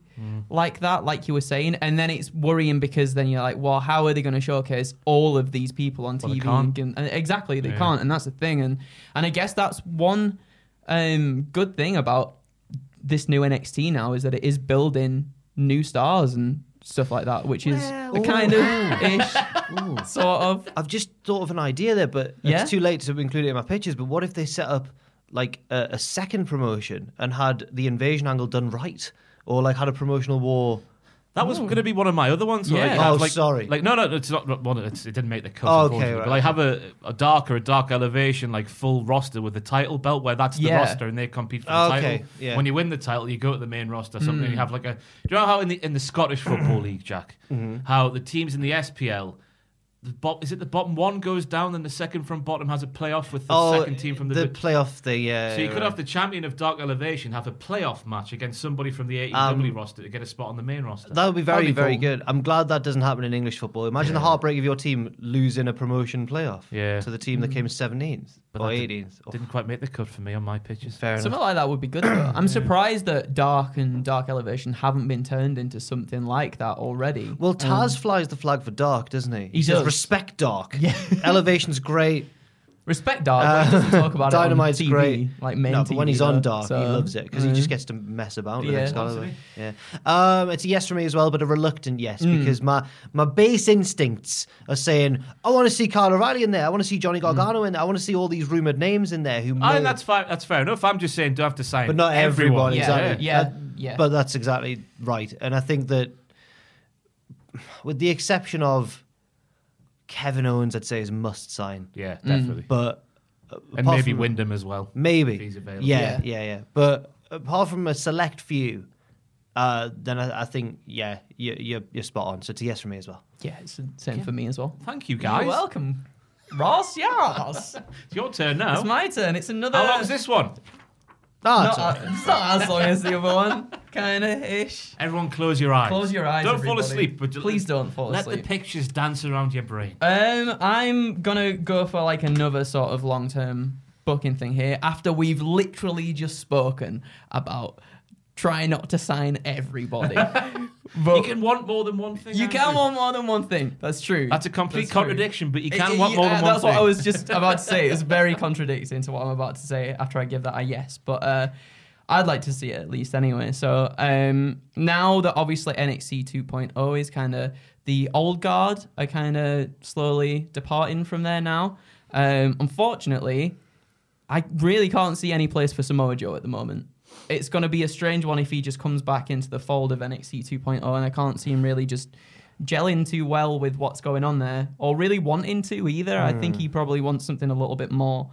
Speaker 2: like that, like you were saying. And then it's worrying because then you're like, well, how are they going to showcase all of these people on
Speaker 3: Well,
Speaker 2: TV? and exactly, they
Speaker 3: Yeah.
Speaker 2: can't, and that's the thing. And and I guess that's one um, good thing about this new NXT now is that it is building new stars and stuff like that, which is
Speaker 1: Well,
Speaker 2: a kind of ish <laughs> sort of.
Speaker 1: I've just thought of an idea there, but
Speaker 2: Yeah?
Speaker 1: it's too late to include it in my pictures. But what if they set up like a, a second promotion and had the invasion angle done right, or like had a promotional war?
Speaker 3: That was going to be one of my other ones. so,
Speaker 2: Yeah.
Speaker 3: Like, have,
Speaker 1: Oh,
Speaker 3: like,
Speaker 1: sorry.
Speaker 3: Like no, no, it's not one. It's, it didn't make the cut.
Speaker 1: Okay,
Speaker 3: unfortunately,
Speaker 1: right,
Speaker 3: But like have a, a darker, a dark elevation, like full roster with the title belt, where that's the
Speaker 2: Yeah.
Speaker 3: roster and they compete for the
Speaker 1: okay,
Speaker 3: title.
Speaker 1: yeah.
Speaker 3: When you win the title, you go to the main roster. Something
Speaker 1: Hmm.
Speaker 3: you have like a. Do you know how in the in the Scottish football league, Jack,
Speaker 1: Mm-hmm.
Speaker 3: how the teams in the SPL. The bo- is it the bottom one goes down, and the second from bottom has a playoff with the
Speaker 1: oh,
Speaker 3: second team from the.
Speaker 1: the playoff. The yeah.
Speaker 3: so you could
Speaker 1: right.
Speaker 3: have the champion of Dark Elevation have a playoff match against somebody from the AEW
Speaker 1: Um,
Speaker 3: roster to get a spot on the main roster.
Speaker 1: That would be very,
Speaker 2: be
Speaker 1: very
Speaker 2: cool.
Speaker 1: good. I'm glad that doesn't happen in English football. Imagine the heartbreak of your team losing a promotion playoff
Speaker 3: Yeah.
Speaker 1: to the team that came 17th
Speaker 3: But
Speaker 1: or
Speaker 3: that did-
Speaker 1: 18th. Oh,
Speaker 3: Didn't quite make the cut for me on my pitches.
Speaker 1: fair
Speaker 2: Something
Speaker 1: enough.
Speaker 2: like that would be good. Though. I'm surprised that Dark and Dark Elevation haven't been turned into something like that already.
Speaker 1: Well, Taz um, flies the flag for Dark, doesn't he?
Speaker 2: He
Speaker 1: says,
Speaker 2: does.
Speaker 1: respect Dark.
Speaker 2: Yeah.
Speaker 1: Elevation's great.
Speaker 2: Respect Dark, but he doesn't talk about
Speaker 1: Dynamite's
Speaker 2: it on TV,
Speaker 1: great.
Speaker 2: like main
Speaker 1: no, but when
Speaker 2: TV,
Speaker 1: he's on Dark,
Speaker 2: so,
Speaker 1: he loves it because he
Speaker 2: uh,
Speaker 1: just gets to mess about with
Speaker 2: Yeah.
Speaker 1: Excalibur. Yeah, um, it's a yes for me as well, but a reluctant yes because my my base instincts are saying I want to see Kyle O'Reilly in there, I want to see Johnny Gargano in there, I want to see all these rumored names in there who.
Speaker 3: I
Speaker 1: may-
Speaker 3: think that's fine. That's fair enough. I'm just saying, don't have to sign,
Speaker 1: but not everyone.
Speaker 2: Yeah,
Speaker 1: exactly.
Speaker 2: yeah,
Speaker 1: Uh,
Speaker 2: yeah.
Speaker 1: But that's exactly right, and I think that, with the exception of Kevin Owens, I'd say is must sign,
Speaker 3: Yeah, definitely.
Speaker 1: but. uh,
Speaker 3: and
Speaker 1: apart
Speaker 3: maybe
Speaker 1: from-
Speaker 3: Windham as well.
Speaker 1: Maybe.
Speaker 3: if he's available.
Speaker 1: Yeah,
Speaker 2: Yeah.
Speaker 1: yeah, yeah. But apart from a select few, uh, then I, I think, yeah, you, you're, you're spot on. So it's a yes from me as well.
Speaker 2: Yeah, it's the same for me as well.
Speaker 3: Thank you, guys.
Speaker 2: You're welcome. Ross, yes. <laughs>
Speaker 3: It's your turn now.
Speaker 2: It's my turn. It's another.
Speaker 3: How long's this one?
Speaker 1: Oh,
Speaker 2: Not,
Speaker 1: it's all right.
Speaker 2: it's not as long as the other one. Kind of ish.
Speaker 3: Everyone, close your eyes.
Speaker 2: Close your eyes.
Speaker 3: Don't fall asleep, but
Speaker 2: please don't fall
Speaker 3: let
Speaker 2: asleep.
Speaker 3: Let the pictures dance around your brain.
Speaker 2: Um, I'm gonna go for like another sort of long term booking thing here. After we've literally just spoken about try not to sign everybody, <laughs> but
Speaker 3: You can want more than one thing.
Speaker 2: you can want more than one thing. That's true.
Speaker 3: That's a complete
Speaker 2: That's true.
Speaker 3: contradiction, but you can
Speaker 2: it-
Speaker 3: want more
Speaker 2: yeah,
Speaker 3: than one
Speaker 2: That's
Speaker 3: thing.
Speaker 2: That's what I was just <laughs> about to say. It's very contradicting to what I'm about to say after I give that a yes. But uh, I'd like to see it at least anyway. So um, now that obviously NXT 2.0 is kind of the old guard are kind of slowly departing from there now. Um, unfortunately, I really can't see any place for Samoa Joe at the moment. It's going to be a strange one if he just comes back into the fold of NXT 2.0, and I can't see him really just gelling too well with what's going on there, or really wanting to either. I think he probably wants something a little bit more.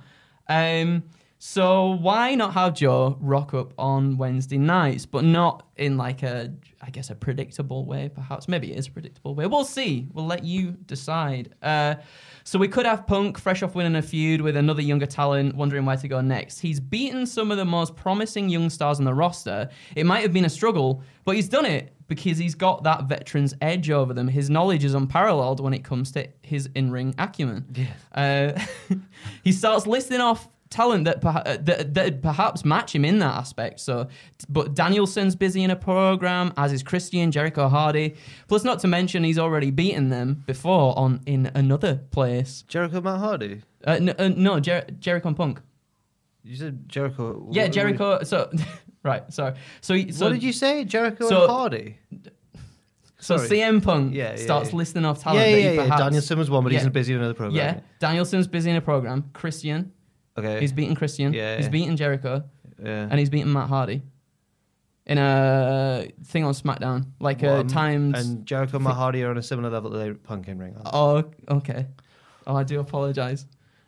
Speaker 2: Um, so why not have Joe rock up on Wednesday nights, but not in like a, I guess, a predictable way? Perhaps maybe it is a predictable way. We'll see. We'll let you decide. Uh, so we could have Punk fresh off winning a feud with another younger talent, wondering where to go next. He's beaten some of the most promising young stars on the roster. It might have been a struggle, but he's done it because he's got that veteran's edge over them. His knowledge is unparalleled when it comes to his in-ring acumen. Uh, <laughs> he starts listing off talent that, perha- uh, that that perhaps match him in that aspect. So, but Danielson's busy in a program, as is Christian Jericho Hardy. Plus, not to mention he's already beaten them before on in another place.
Speaker 1: Jericho Matt Hardy.
Speaker 2: Uh, no, uh, no Jer- Jericho and Punk.
Speaker 1: You said Jericho.
Speaker 2: Yeah,
Speaker 1: what-
Speaker 2: Jericho. So, <laughs> right, sorry. So, he- so
Speaker 1: what did you say? Jericho
Speaker 2: so-
Speaker 1: and Hardy.
Speaker 2: So
Speaker 1: Sorry.
Speaker 2: CM Punk
Speaker 1: Yeah, yeah,
Speaker 2: starts
Speaker 1: yeah.
Speaker 2: listing off talent.
Speaker 1: Yeah,
Speaker 2: that
Speaker 1: yeah,
Speaker 2: he
Speaker 1: yeah.
Speaker 2: perhaps-
Speaker 1: Danielson was one, but he's busy in another program.
Speaker 2: Yeah, Danielson's busy in a program. Christian,
Speaker 1: Okay.
Speaker 2: he's beating Christian.
Speaker 1: Yeah,
Speaker 2: he's
Speaker 1: yeah.
Speaker 2: beating Jericho.
Speaker 1: yeah.
Speaker 2: and he's beaten Matt Hardy in a thing on SmackDown, like
Speaker 1: Well,
Speaker 2: a
Speaker 1: um,
Speaker 2: times.
Speaker 1: And Jericho and Matt Hardy are on a similar level to the Punk in ring.
Speaker 2: oh, okay. Oh, I do apologize.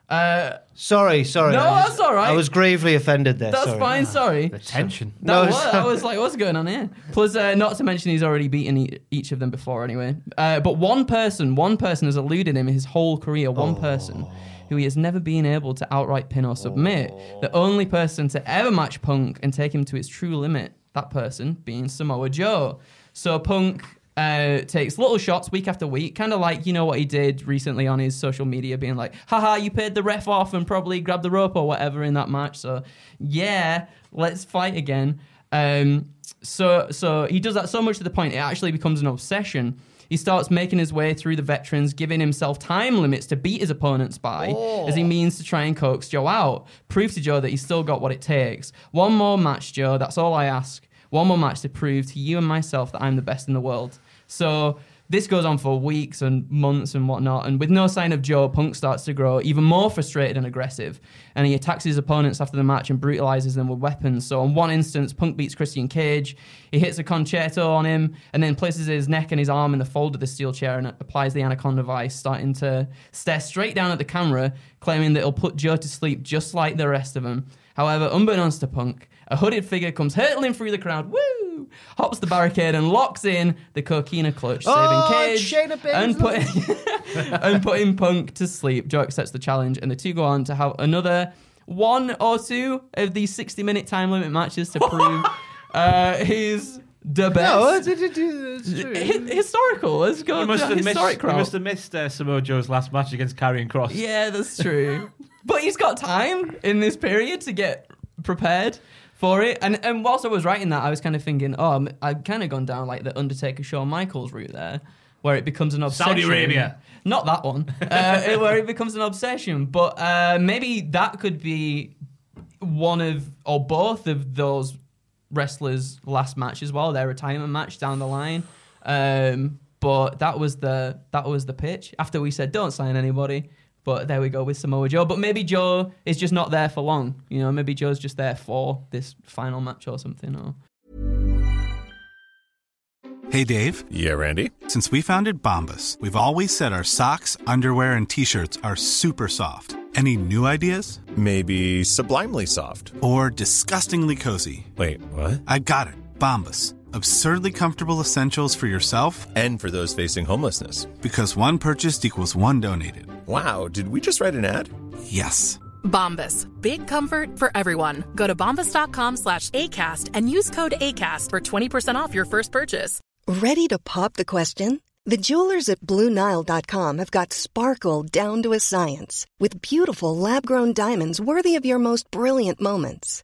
Speaker 2: Uh,
Speaker 1: Sorry, sorry.
Speaker 2: No,
Speaker 1: I
Speaker 2: that's all right.
Speaker 1: I was gravely offended there.
Speaker 2: that's
Speaker 1: sorry.
Speaker 2: fine. Sorry.
Speaker 3: The tension. <laughs>
Speaker 1: No,
Speaker 2: That
Speaker 1: it's-
Speaker 2: was, I was like, what's going on here? Plus, uh, not to mention he's already beaten e- each of them before anyway. Uh, but one person, one person has eluded him his whole career. One person who he has never been able to outright pin or submit. The only person to ever match Punk and take him to its true limit. That person being Samoa Joe. So Punk uh, takes little shots week after week, kind of like you know what he did recently on his social media, being like, "Haha, you paid the ref off and probably grabbed the rope or whatever in that match." So yeah, let's fight again. Um, so so he does that so much to the point it actually becomes an obsession. He starts making his way through the veterans, giving himself time limits to beat his opponents by, oh. as he means to try and coax Joe out. Prove to Joe that he's still got what it takes. One more match, Joe. That's all I ask. One more match to prove to you and myself that I'm the best in the world. So this goes on for weeks and months and whatnot. And with no sign of Joe, Punk starts to grow even more frustrated and aggressive. And he attacks his opponents after the match and brutalizes them with weapons. So, on one instance, Punk beats Christian Cage. He hits a concerto on him and then places his neck and his arm in the fold of the steel chair and applies the anaconda vise, starting to stare straight down at the camera, claiming that it'll put Joe to sleep just like the rest of them. However, unbeknownst to Punk, a hooded figure comes hurtling through the crowd, woo, hops the barricade and locks in the coquina clutch,
Speaker 1: Oh,
Speaker 2: saving
Speaker 1: Shayna
Speaker 2: Cage and putting, <laughs> and putting Punk to sleep. Joe accepts the challenge, and the two go on to have another one or two of these 60 minute time limit matches to prove <laughs> uh, he's the
Speaker 1: No,
Speaker 2: best.
Speaker 1: it's, it's, it's true.
Speaker 2: Hi- historical. Let's go
Speaker 3: You must,
Speaker 2: to
Speaker 3: have missed,
Speaker 2: historic
Speaker 3: you must have missed uh, Samoa Joe's last match against Karrion Cross.
Speaker 2: Yeah, that's true. but he's got time in this period to get prepared for it. And and whilst I was writing that, I was kind of thinking, oh, I'm- I've kind of gone down like the Undertaker Shawn Michaels route there, where it becomes an obsession.
Speaker 3: Saudi Arabia.
Speaker 2: Not that one. <laughs> uh, where it becomes an obsession. But uh, maybe that could be one of or both of those wrestlers' last match as well, their retirement match down the line. Um, but that was the that was the pitch. After we said don't sign anybody, but there we go with Samoa Joe. But maybe Joe is just not there for long. You know, maybe Joe's just there for this final match or something. Or
Speaker 4: Hey, Dave.
Speaker 5: Yeah, Randy.
Speaker 4: Since we founded Bombas, we've always said our socks, underwear, and t shirts are super soft. Any new ideas?
Speaker 5: Maybe sublimely soft.
Speaker 4: Or disgustingly cozy?
Speaker 5: Wait, what?
Speaker 4: I got it. Bombas. Absurdly comfortable essentials for yourself
Speaker 5: And for those facing homelessness.
Speaker 4: because one purchased equals one donated.
Speaker 5: Wow, did we just write an ad?
Speaker 4: Yes.
Speaker 6: Bombas. Big comfort for everyone. Go to bombas.com slash ACAST and use code ACAST for 20% off your first purchase.
Speaker 7: Ready to pop the question? The jewelers at BlueNile.com have got sparkle down to a science with beautiful lab grown diamonds worthy of your most brilliant moments.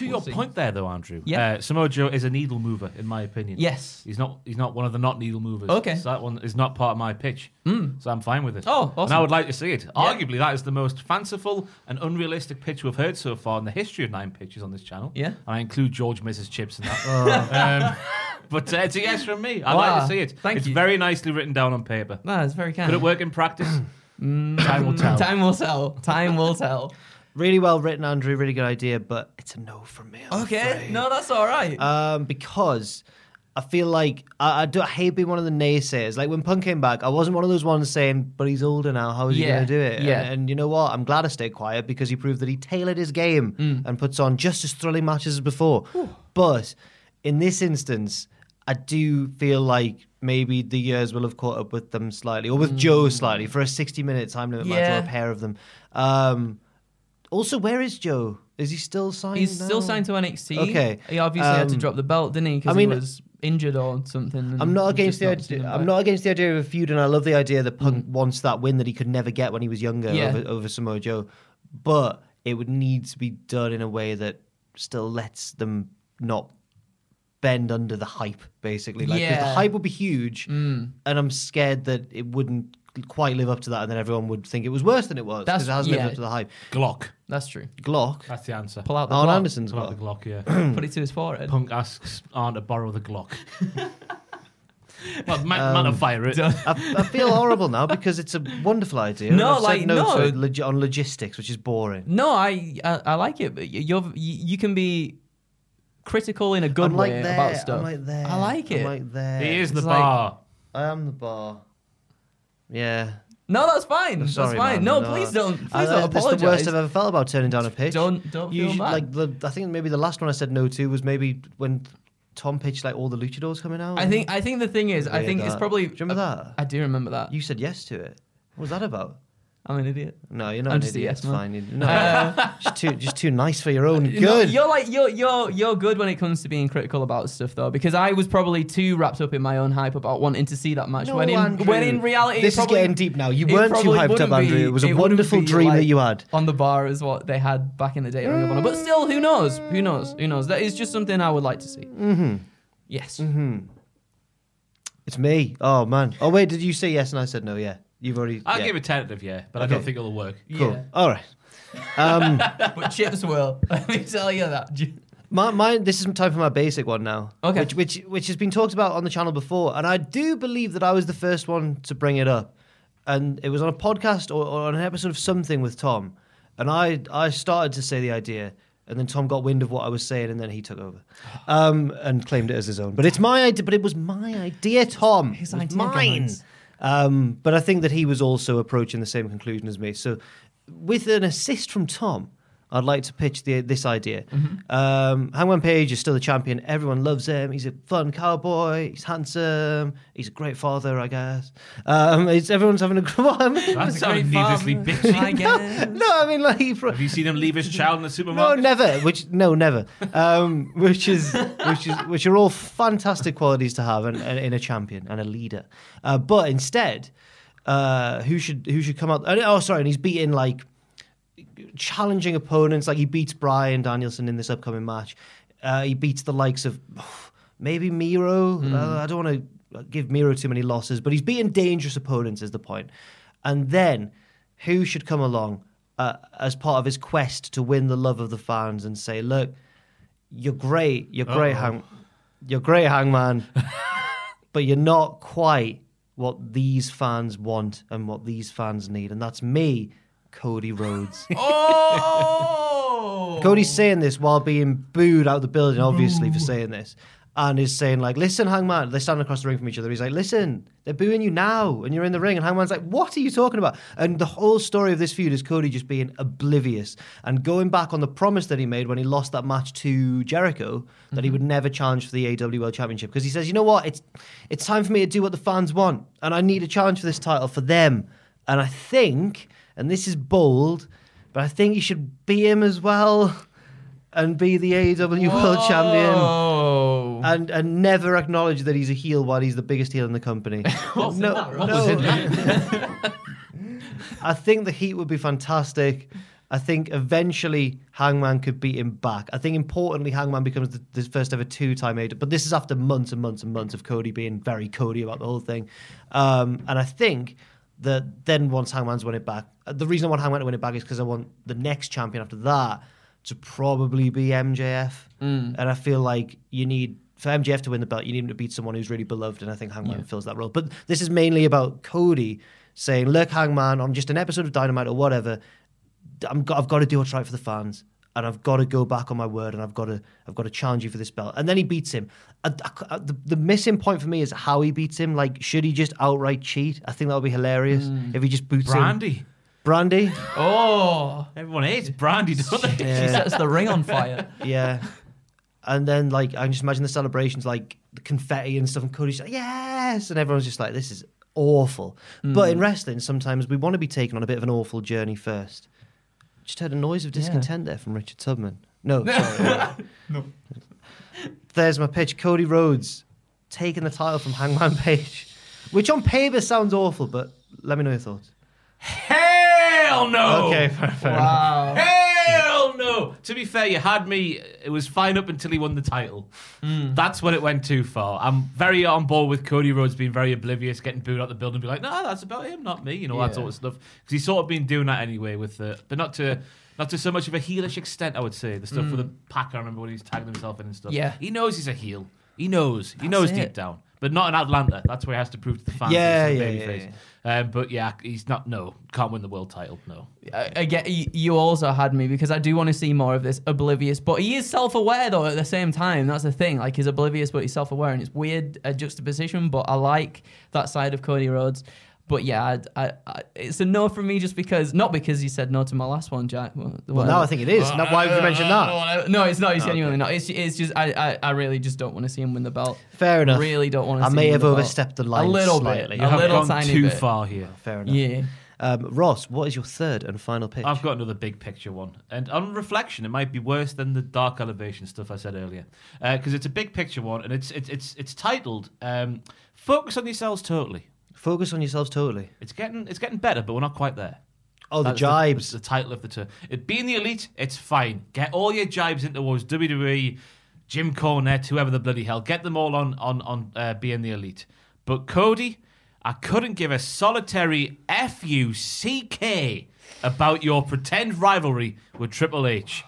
Speaker 3: To
Speaker 2: We'll
Speaker 3: your
Speaker 2: see.
Speaker 3: point there, though, Andrew.
Speaker 2: Yeah.
Speaker 3: Uh, Samoa Joe is a needle mover, in my opinion.
Speaker 2: Yes.
Speaker 3: He's not. He's not one of the not needle movers.
Speaker 2: Okay.
Speaker 3: So that one is not part of my pitch. So I'm fine with it.
Speaker 2: Oh,
Speaker 3: And. I would like to see it. Arguably, that is the most fanciful and unrealistic pitch we've heard so far in the history of nine pitches on this channel.
Speaker 2: Yeah.
Speaker 3: And I include George Mrs. Chips in that. <laughs> um, but uh, it's a yes from me. I'd like to see it.
Speaker 2: Thank
Speaker 3: it's
Speaker 2: you.
Speaker 3: very nicely written down on paper.
Speaker 2: No, it's very kind.
Speaker 3: Could it work in practice? Time will <laughs> tell.
Speaker 2: Time will tell. Time will tell.
Speaker 1: Really well written, Andrew. Really good idea, but it's a no from me. I'm
Speaker 2: Okay.
Speaker 1: afraid.
Speaker 2: No, that's all right.
Speaker 1: um, because I feel like I, I, do, I hate being one of the naysayers. Like when Punk came back, I wasn't one of those ones saying, "But he's older now. How is he going to do it?"
Speaker 2: yeah.
Speaker 1: And, and you know what? I'm glad I stayed quiet because he proved that he tailored his game
Speaker 2: Mm.
Speaker 1: and puts on just as thrilling matches as before. But in this instance, I do feel like maybe the years will have caught up with them slightly, or with Joe slightly for a 60 minute time limit match
Speaker 2: Mm.
Speaker 1: Or a pair of them. Um, also, where is Joe? Is he still signed?
Speaker 2: He's still signed to NXT.
Speaker 1: Okay.
Speaker 2: He obviously had to
Speaker 1: Um,
Speaker 2: drop the belt, didn't he? Because
Speaker 1: I mean-
Speaker 2: he was injured or something.
Speaker 1: I'm not against the
Speaker 2: not
Speaker 1: idea. I'm not against the idea of a feud, and I love the idea that Punk wants that win that he could never get when he was younger
Speaker 2: Yeah.
Speaker 1: over, over Samoa Joe. But it would need to be done in a way that still lets them not bend under the hype, basically. Like
Speaker 2: Yeah.
Speaker 1: the hype would be huge, and I'm scared that it wouldn't quite live up to that, and then everyone would think it was worse than it was
Speaker 2: That's-
Speaker 1: because it hasn't
Speaker 2: yeah.
Speaker 1: lived up to the hype.
Speaker 3: Glock.
Speaker 2: That's true.
Speaker 1: Glock,
Speaker 3: That's the answer.
Speaker 2: Pull out the
Speaker 1: Arn
Speaker 2: Glock,
Speaker 1: Anderson's
Speaker 3: Pull out
Speaker 1: Glock.
Speaker 3: the Glock, yeah. <clears throat>
Speaker 2: Put it to his forehead.
Speaker 3: Punk asks Arn to borrow the Glock. <laughs> well, man, man of fire it.
Speaker 1: I, I feel horrible now because it's a wonderful idea.
Speaker 2: No,
Speaker 1: I've said
Speaker 2: like,
Speaker 1: no,
Speaker 2: no.
Speaker 1: to logi- on logistics, which is boring.
Speaker 2: No, I, I I like it, but y- you're you, you can be critical in a good
Speaker 1: I'm like
Speaker 2: way
Speaker 1: there.
Speaker 2: about stuff.
Speaker 1: I'm like there.
Speaker 2: I like it.
Speaker 1: I'm like there.
Speaker 3: He is the
Speaker 2: It's like-
Speaker 3: bar.
Speaker 1: I am the bar. Yeah.
Speaker 2: no, that's fine.
Speaker 1: Sorry,
Speaker 2: that's fine.
Speaker 1: man.
Speaker 2: No, please don't. Please
Speaker 1: I-
Speaker 2: don't
Speaker 1: That's
Speaker 2: apologize.
Speaker 1: the worst I've ever felt about turning down a pitch.
Speaker 2: Don't- don't feel
Speaker 1: Usually-
Speaker 2: bad.
Speaker 1: Like the, I think maybe the last one I said no to was maybe when Tom pitched like all the luchadors coming out.
Speaker 2: I think I think the thing is, I think it's probably.
Speaker 1: Do you remember that?
Speaker 2: I do remember that.
Speaker 1: you said yes to it. What was that about?
Speaker 2: I'm an idiot.
Speaker 1: No, you're not
Speaker 2: I'm
Speaker 1: an idiot.
Speaker 2: yes
Speaker 1: it's fine. You- No,
Speaker 2: Uh, <laughs>
Speaker 1: just too, just too nice for your own <laughs>
Speaker 2: No,
Speaker 1: good.
Speaker 2: you're like you're you're you're good when it comes to being critical about stuff though, because I was probably too wrapped up in my own hype about wanting to see that match.
Speaker 1: No,
Speaker 2: when in
Speaker 1: Andrew.
Speaker 2: when in reality, it
Speaker 1: This is getting deep now. You weren't too hyped up, Andrew.
Speaker 2: be-
Speaker 1: It was a
Speaker 2: wouldn't
Speaker 1: wonderful dream that you had.
Speaker 2: on the bar is what they had back in the day of But still, who knows? Who knows? Who knows? That is just something I would like to see. Mm-hmm. Yes. Mm-hmm.
Speaker 1: It's me. Oh man. Oh wait, did you say yes and I said no? Yeah. You've already.
Speaker 3: I'll
Speaker 1: yeah.
Speaker 3: give it tentative, yeah, but I don't think it'll work.
Speaker 1: Cool.
Speaker 2: Yeah.
Speaker 1: All right. Um, <laughs>
Speaker 2: But chips will. <laughs> Let me tell you that.
Speaker 1: My, my, this is time for my basic one now.
Speaker 2: Okay.
Speaker 1: Which, which, which has been talked about on the channel before, and I do believe that I was the first one to bring it up, and it was on a podcast or, or on an episode of something with Tom, and I, I started to say the idea, and then Tom got wind of what I was saying, and then he took over, um, and claimed it as his own. But it's my idea. But it was my idea, Tom.
Speaker 2: His
Speaker 1: it was
Speaker 2: idea,
Speaker 1: mine.
Speaker 2: guys.
Speaker 1: Um, but I think that he was also approaching the same conclusion as me. So, with an assist from Tom, I'd like to pitch the, this idea. Um, Hangman Page is still the champion. Everyone loves him. He's a fun cowboy. He's handsome. He's a great father, I guess. Um, it's, everyone's having a good one.
Speaker 3: That sounded <laughs>
Speaker 2: Great
Speaker 3: needlessly
Speaker 2: father,
Speaker 3: bitchy.
Speaker 2: I guess. <laughs>
Speaker 1: no, I mean like he.
Speaker 3: Have you seen him leave his child in the supermarket?
Speaker 1: No,
Speaker 3: supermarket?
Speaker 1: never. Which no, never. Um, which is which is which are all fantastic qualities to have in, in a champion and a leader. Uh, but instead, uh, who should who should come out? Oh, sorry, and he's beating like challenging opponents. Like he beats Bryan Danielson in this upcoming match. Uh, he beats the likes of <sighs> maybe Miro. Uh, I don't want to give Miro too many losses, but he's beating dangerous opponents. Is the point? And then who should come along uh, as part of his quest to win the love of the fans and say, "Look, you're great. You're great, hang. You're great, Hangman." <laughs> but you're not quite what these fans want and what these fans need, and that's me, Cody Rhodes. <laughs>
Speaker 2: Oh,
Speaker 1: Cody's saying this while being booed out of the building, obviously, for saying this. And is saying, like, listen, Hangman. They're standing across the ring from each other. He's like, listen, they're booing you now, and you're in the ring. And Hangman's like, what are you talking about? And the whole story of this feud is Cody just being oblivious and going back on the promise that he made when he lost that match to Jericho that he mm-hmm. would never challenge for the AEW World Championship. Because he says, you know what? It's, it's time for me to do what the fans want. And I need a challenge for this title for them. And I think, and this is bold, but I think you should be him as well and be the AEW World Champion and and never acknowledge that he's a heel while he's the biggest heel in the company. <laughs> no, no. <laughs> I think the heat would be fantastic. I think eventually Hangman could beat him back. I think importantly, Hangman becomes the, the first ever two-time AEW. But this is after months and months and months of Cody being very Cody about the whole thing. Um, and I think that then once Hangman's won it back, uh, the reason I want Hangman to win it back is because I want the next champion after that to probably be MJF. And I feel like you need for MJF to win the belt, you need him to beat someone who's really beloved, and I think Hangman fills that role. But this is mainly about Cody saying, "Look, Hangman, on just an episode of Dynamite or whatever, I'm got, I've got to do what's right for the fans." And I've got to go back on my word, and I've got to, I've got to challenge you for this belt. And then he beats him. I- I- the, the missing point for me is how he beats him. Like, should he just outright cheat? I think that would be hilarious mm. if he just boots him.
Speaker 3: Brandi.
Speaker 1: Brandi,
Speaker 2: oh,
Speaker 3: Everyone hates Brandi, don't they?
Speaker 2: she sets the ring on fire.
Speaker 1: yeah. And then, like, I can just imagine the celebrations, like the confetti and stuff, and Cody's like, yes, and everyone's just like, this is awful. But in mm. wrestling, sometimes we want to be taken on a bit of an awful journey first. Just heard a noise of discontent there from Richard Tubman. No, <laughs> sorry. no. There's my pitch. Cody Rhodes taking the title from Hangman Page, which on paper sounds awful, but let me know your thoughts.
Speaker 3: Hell no!
Speaker 1: Okay, fair, fair enough.
Speaker 2: Wow.
Speaker 3: Hell no! To be fair, you had me. It was fine up until he won the title. Hmm. That's when it went too far. I'm very on board with Cody Rhodes being very oblivious, getting booed out the building, be like, "No, that's about him, not me," you know that sort of stuff. Because he's sort of been doing that anyway with the, but not to. Not to so much of a heelish extent, I would say. The stuff with hmm. the pack, I remember when he's tagging himself in and stuff.
Speaker 2: Yeah.
Speaker 3: He knows he's a heel. He knows. He knows
Speaker 2: it.
Speaker 3: deep down. But not in Atlanta. That's where he has to prove to the fans
Speaker 1: Yeah,
Speaker 3: that he's a
Speaker 1: yeah, yeah,
Speaker 3: Um, but yeah, he's not, no, can't win the world title, no.
Speaker 2: I, I get you, you also had me because I do want to see more of this oblivious, but he is self-aware though at the same time. That's the thing. Like he's oblivious, but he's self-aware, and it's weird a juxtaposition. But I like that side of Cody Rhodes. But yeah, I, I, I, it's a no from me just because not because you said no to my last one, Jack. Well,
Speaker 1: Well, now I think it is. Now, why have you mention that?
Speaker 2: No, it's not. It's genuinely not. It's, it's just I, I, I really just don't want to see him win the belt.
Speaker 1: Fair enough.
Speaker 2: Really don't want to.
Speaker 1: I
Speaker 2: see
Speaker 1: may
Speaker 2: him
Speaker 1: have
Speaker 2: win the belt.
Speaker 1: overstepped the line
Speaker 2: a little
Speaker 1: slightly.
Speaker 2: bit.
Speaker 1: You
Speaker 2: a
Speaker 3: have
Speaker 2: little
Speaker 3: gone
Speaker 2: tiny
Speaker 3: too
Speaker 2: bit.
Speaker 3: far here.
Speaker 1: Fair enough.
Speaker 2: Yeah.
Speaker 1: Um, Ross, what is your third and final pitch?
Speaker 3: I've got another big picture one, and on reflection, it might be worse than the dark elevation stuff I said earlier, because it's a big picture one, and it's it's it's it's titled um, "Focus on Yourselves Totally."
Speaker 1: Focus on yourselves totally.
Speaker 3: It's getting it's getting better, but we're not quite there.
Speaker 1: Oh, the
Speaker 3: That's
Speaker 1: jibes.
Speaker 3: The, the title of the tour. It being the elite, it's fine. Get all your jibes into towards WWE, Jim Cornette, whoever the bloody hell. Get them all on on on uh, being the elite. But Cody, I couldn't give a solitary F U C K about your pretend rivalry with Triple H.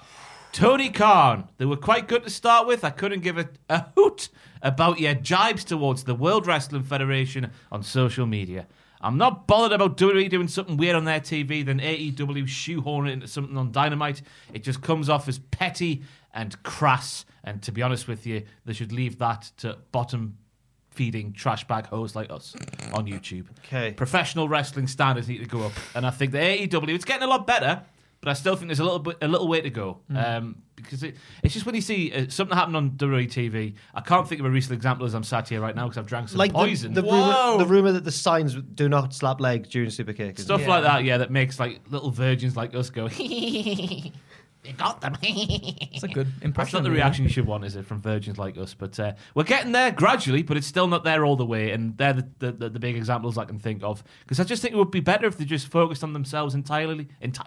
Speaker 3: Tony Khan, they were quite good to start with. I couldn't give a, a hoot about your jibes towards the World Wrestling Federation on social media. I'm not bothered about WWE doing something weird on their TV than AEW shoehorn it into something on Dynamite. It just comes off as petty and crass. And to be honest with you, they should leave that to bottom feeding trash bag hoes like us on YouTube.
Speaker 1: Okay.
Speaker 3: Professional wrestling standards need to go up. And I think the AEW, it's getting a lot better, but I still think there's a little bit, a little way to go. Um, because it, it's just when you see uh, something happen on WWE TV, I can't think of a recent example as I'm sat here right now because I've drank some
Speaker 1: Like the,
Speaker 3: poison.
Speaker 1: the, rumor, the rumor that the signs do not slap legs during super kick. isn't
Speaker 3: Stuff
Speaker 1: it?
Speaker 3: like that, yeah, that makes like little virgins like us go, you got them.
Speaker 2: It's a good impression.
Speaker 3: That's not the reaction you should want, is it, from virgins like us? But uh, we're getting there gradually, but it's still not there all the way. And they're the, the, the, the big examples I can think of. Because I just think it would be better if they just focused on themselves entirely. Enti-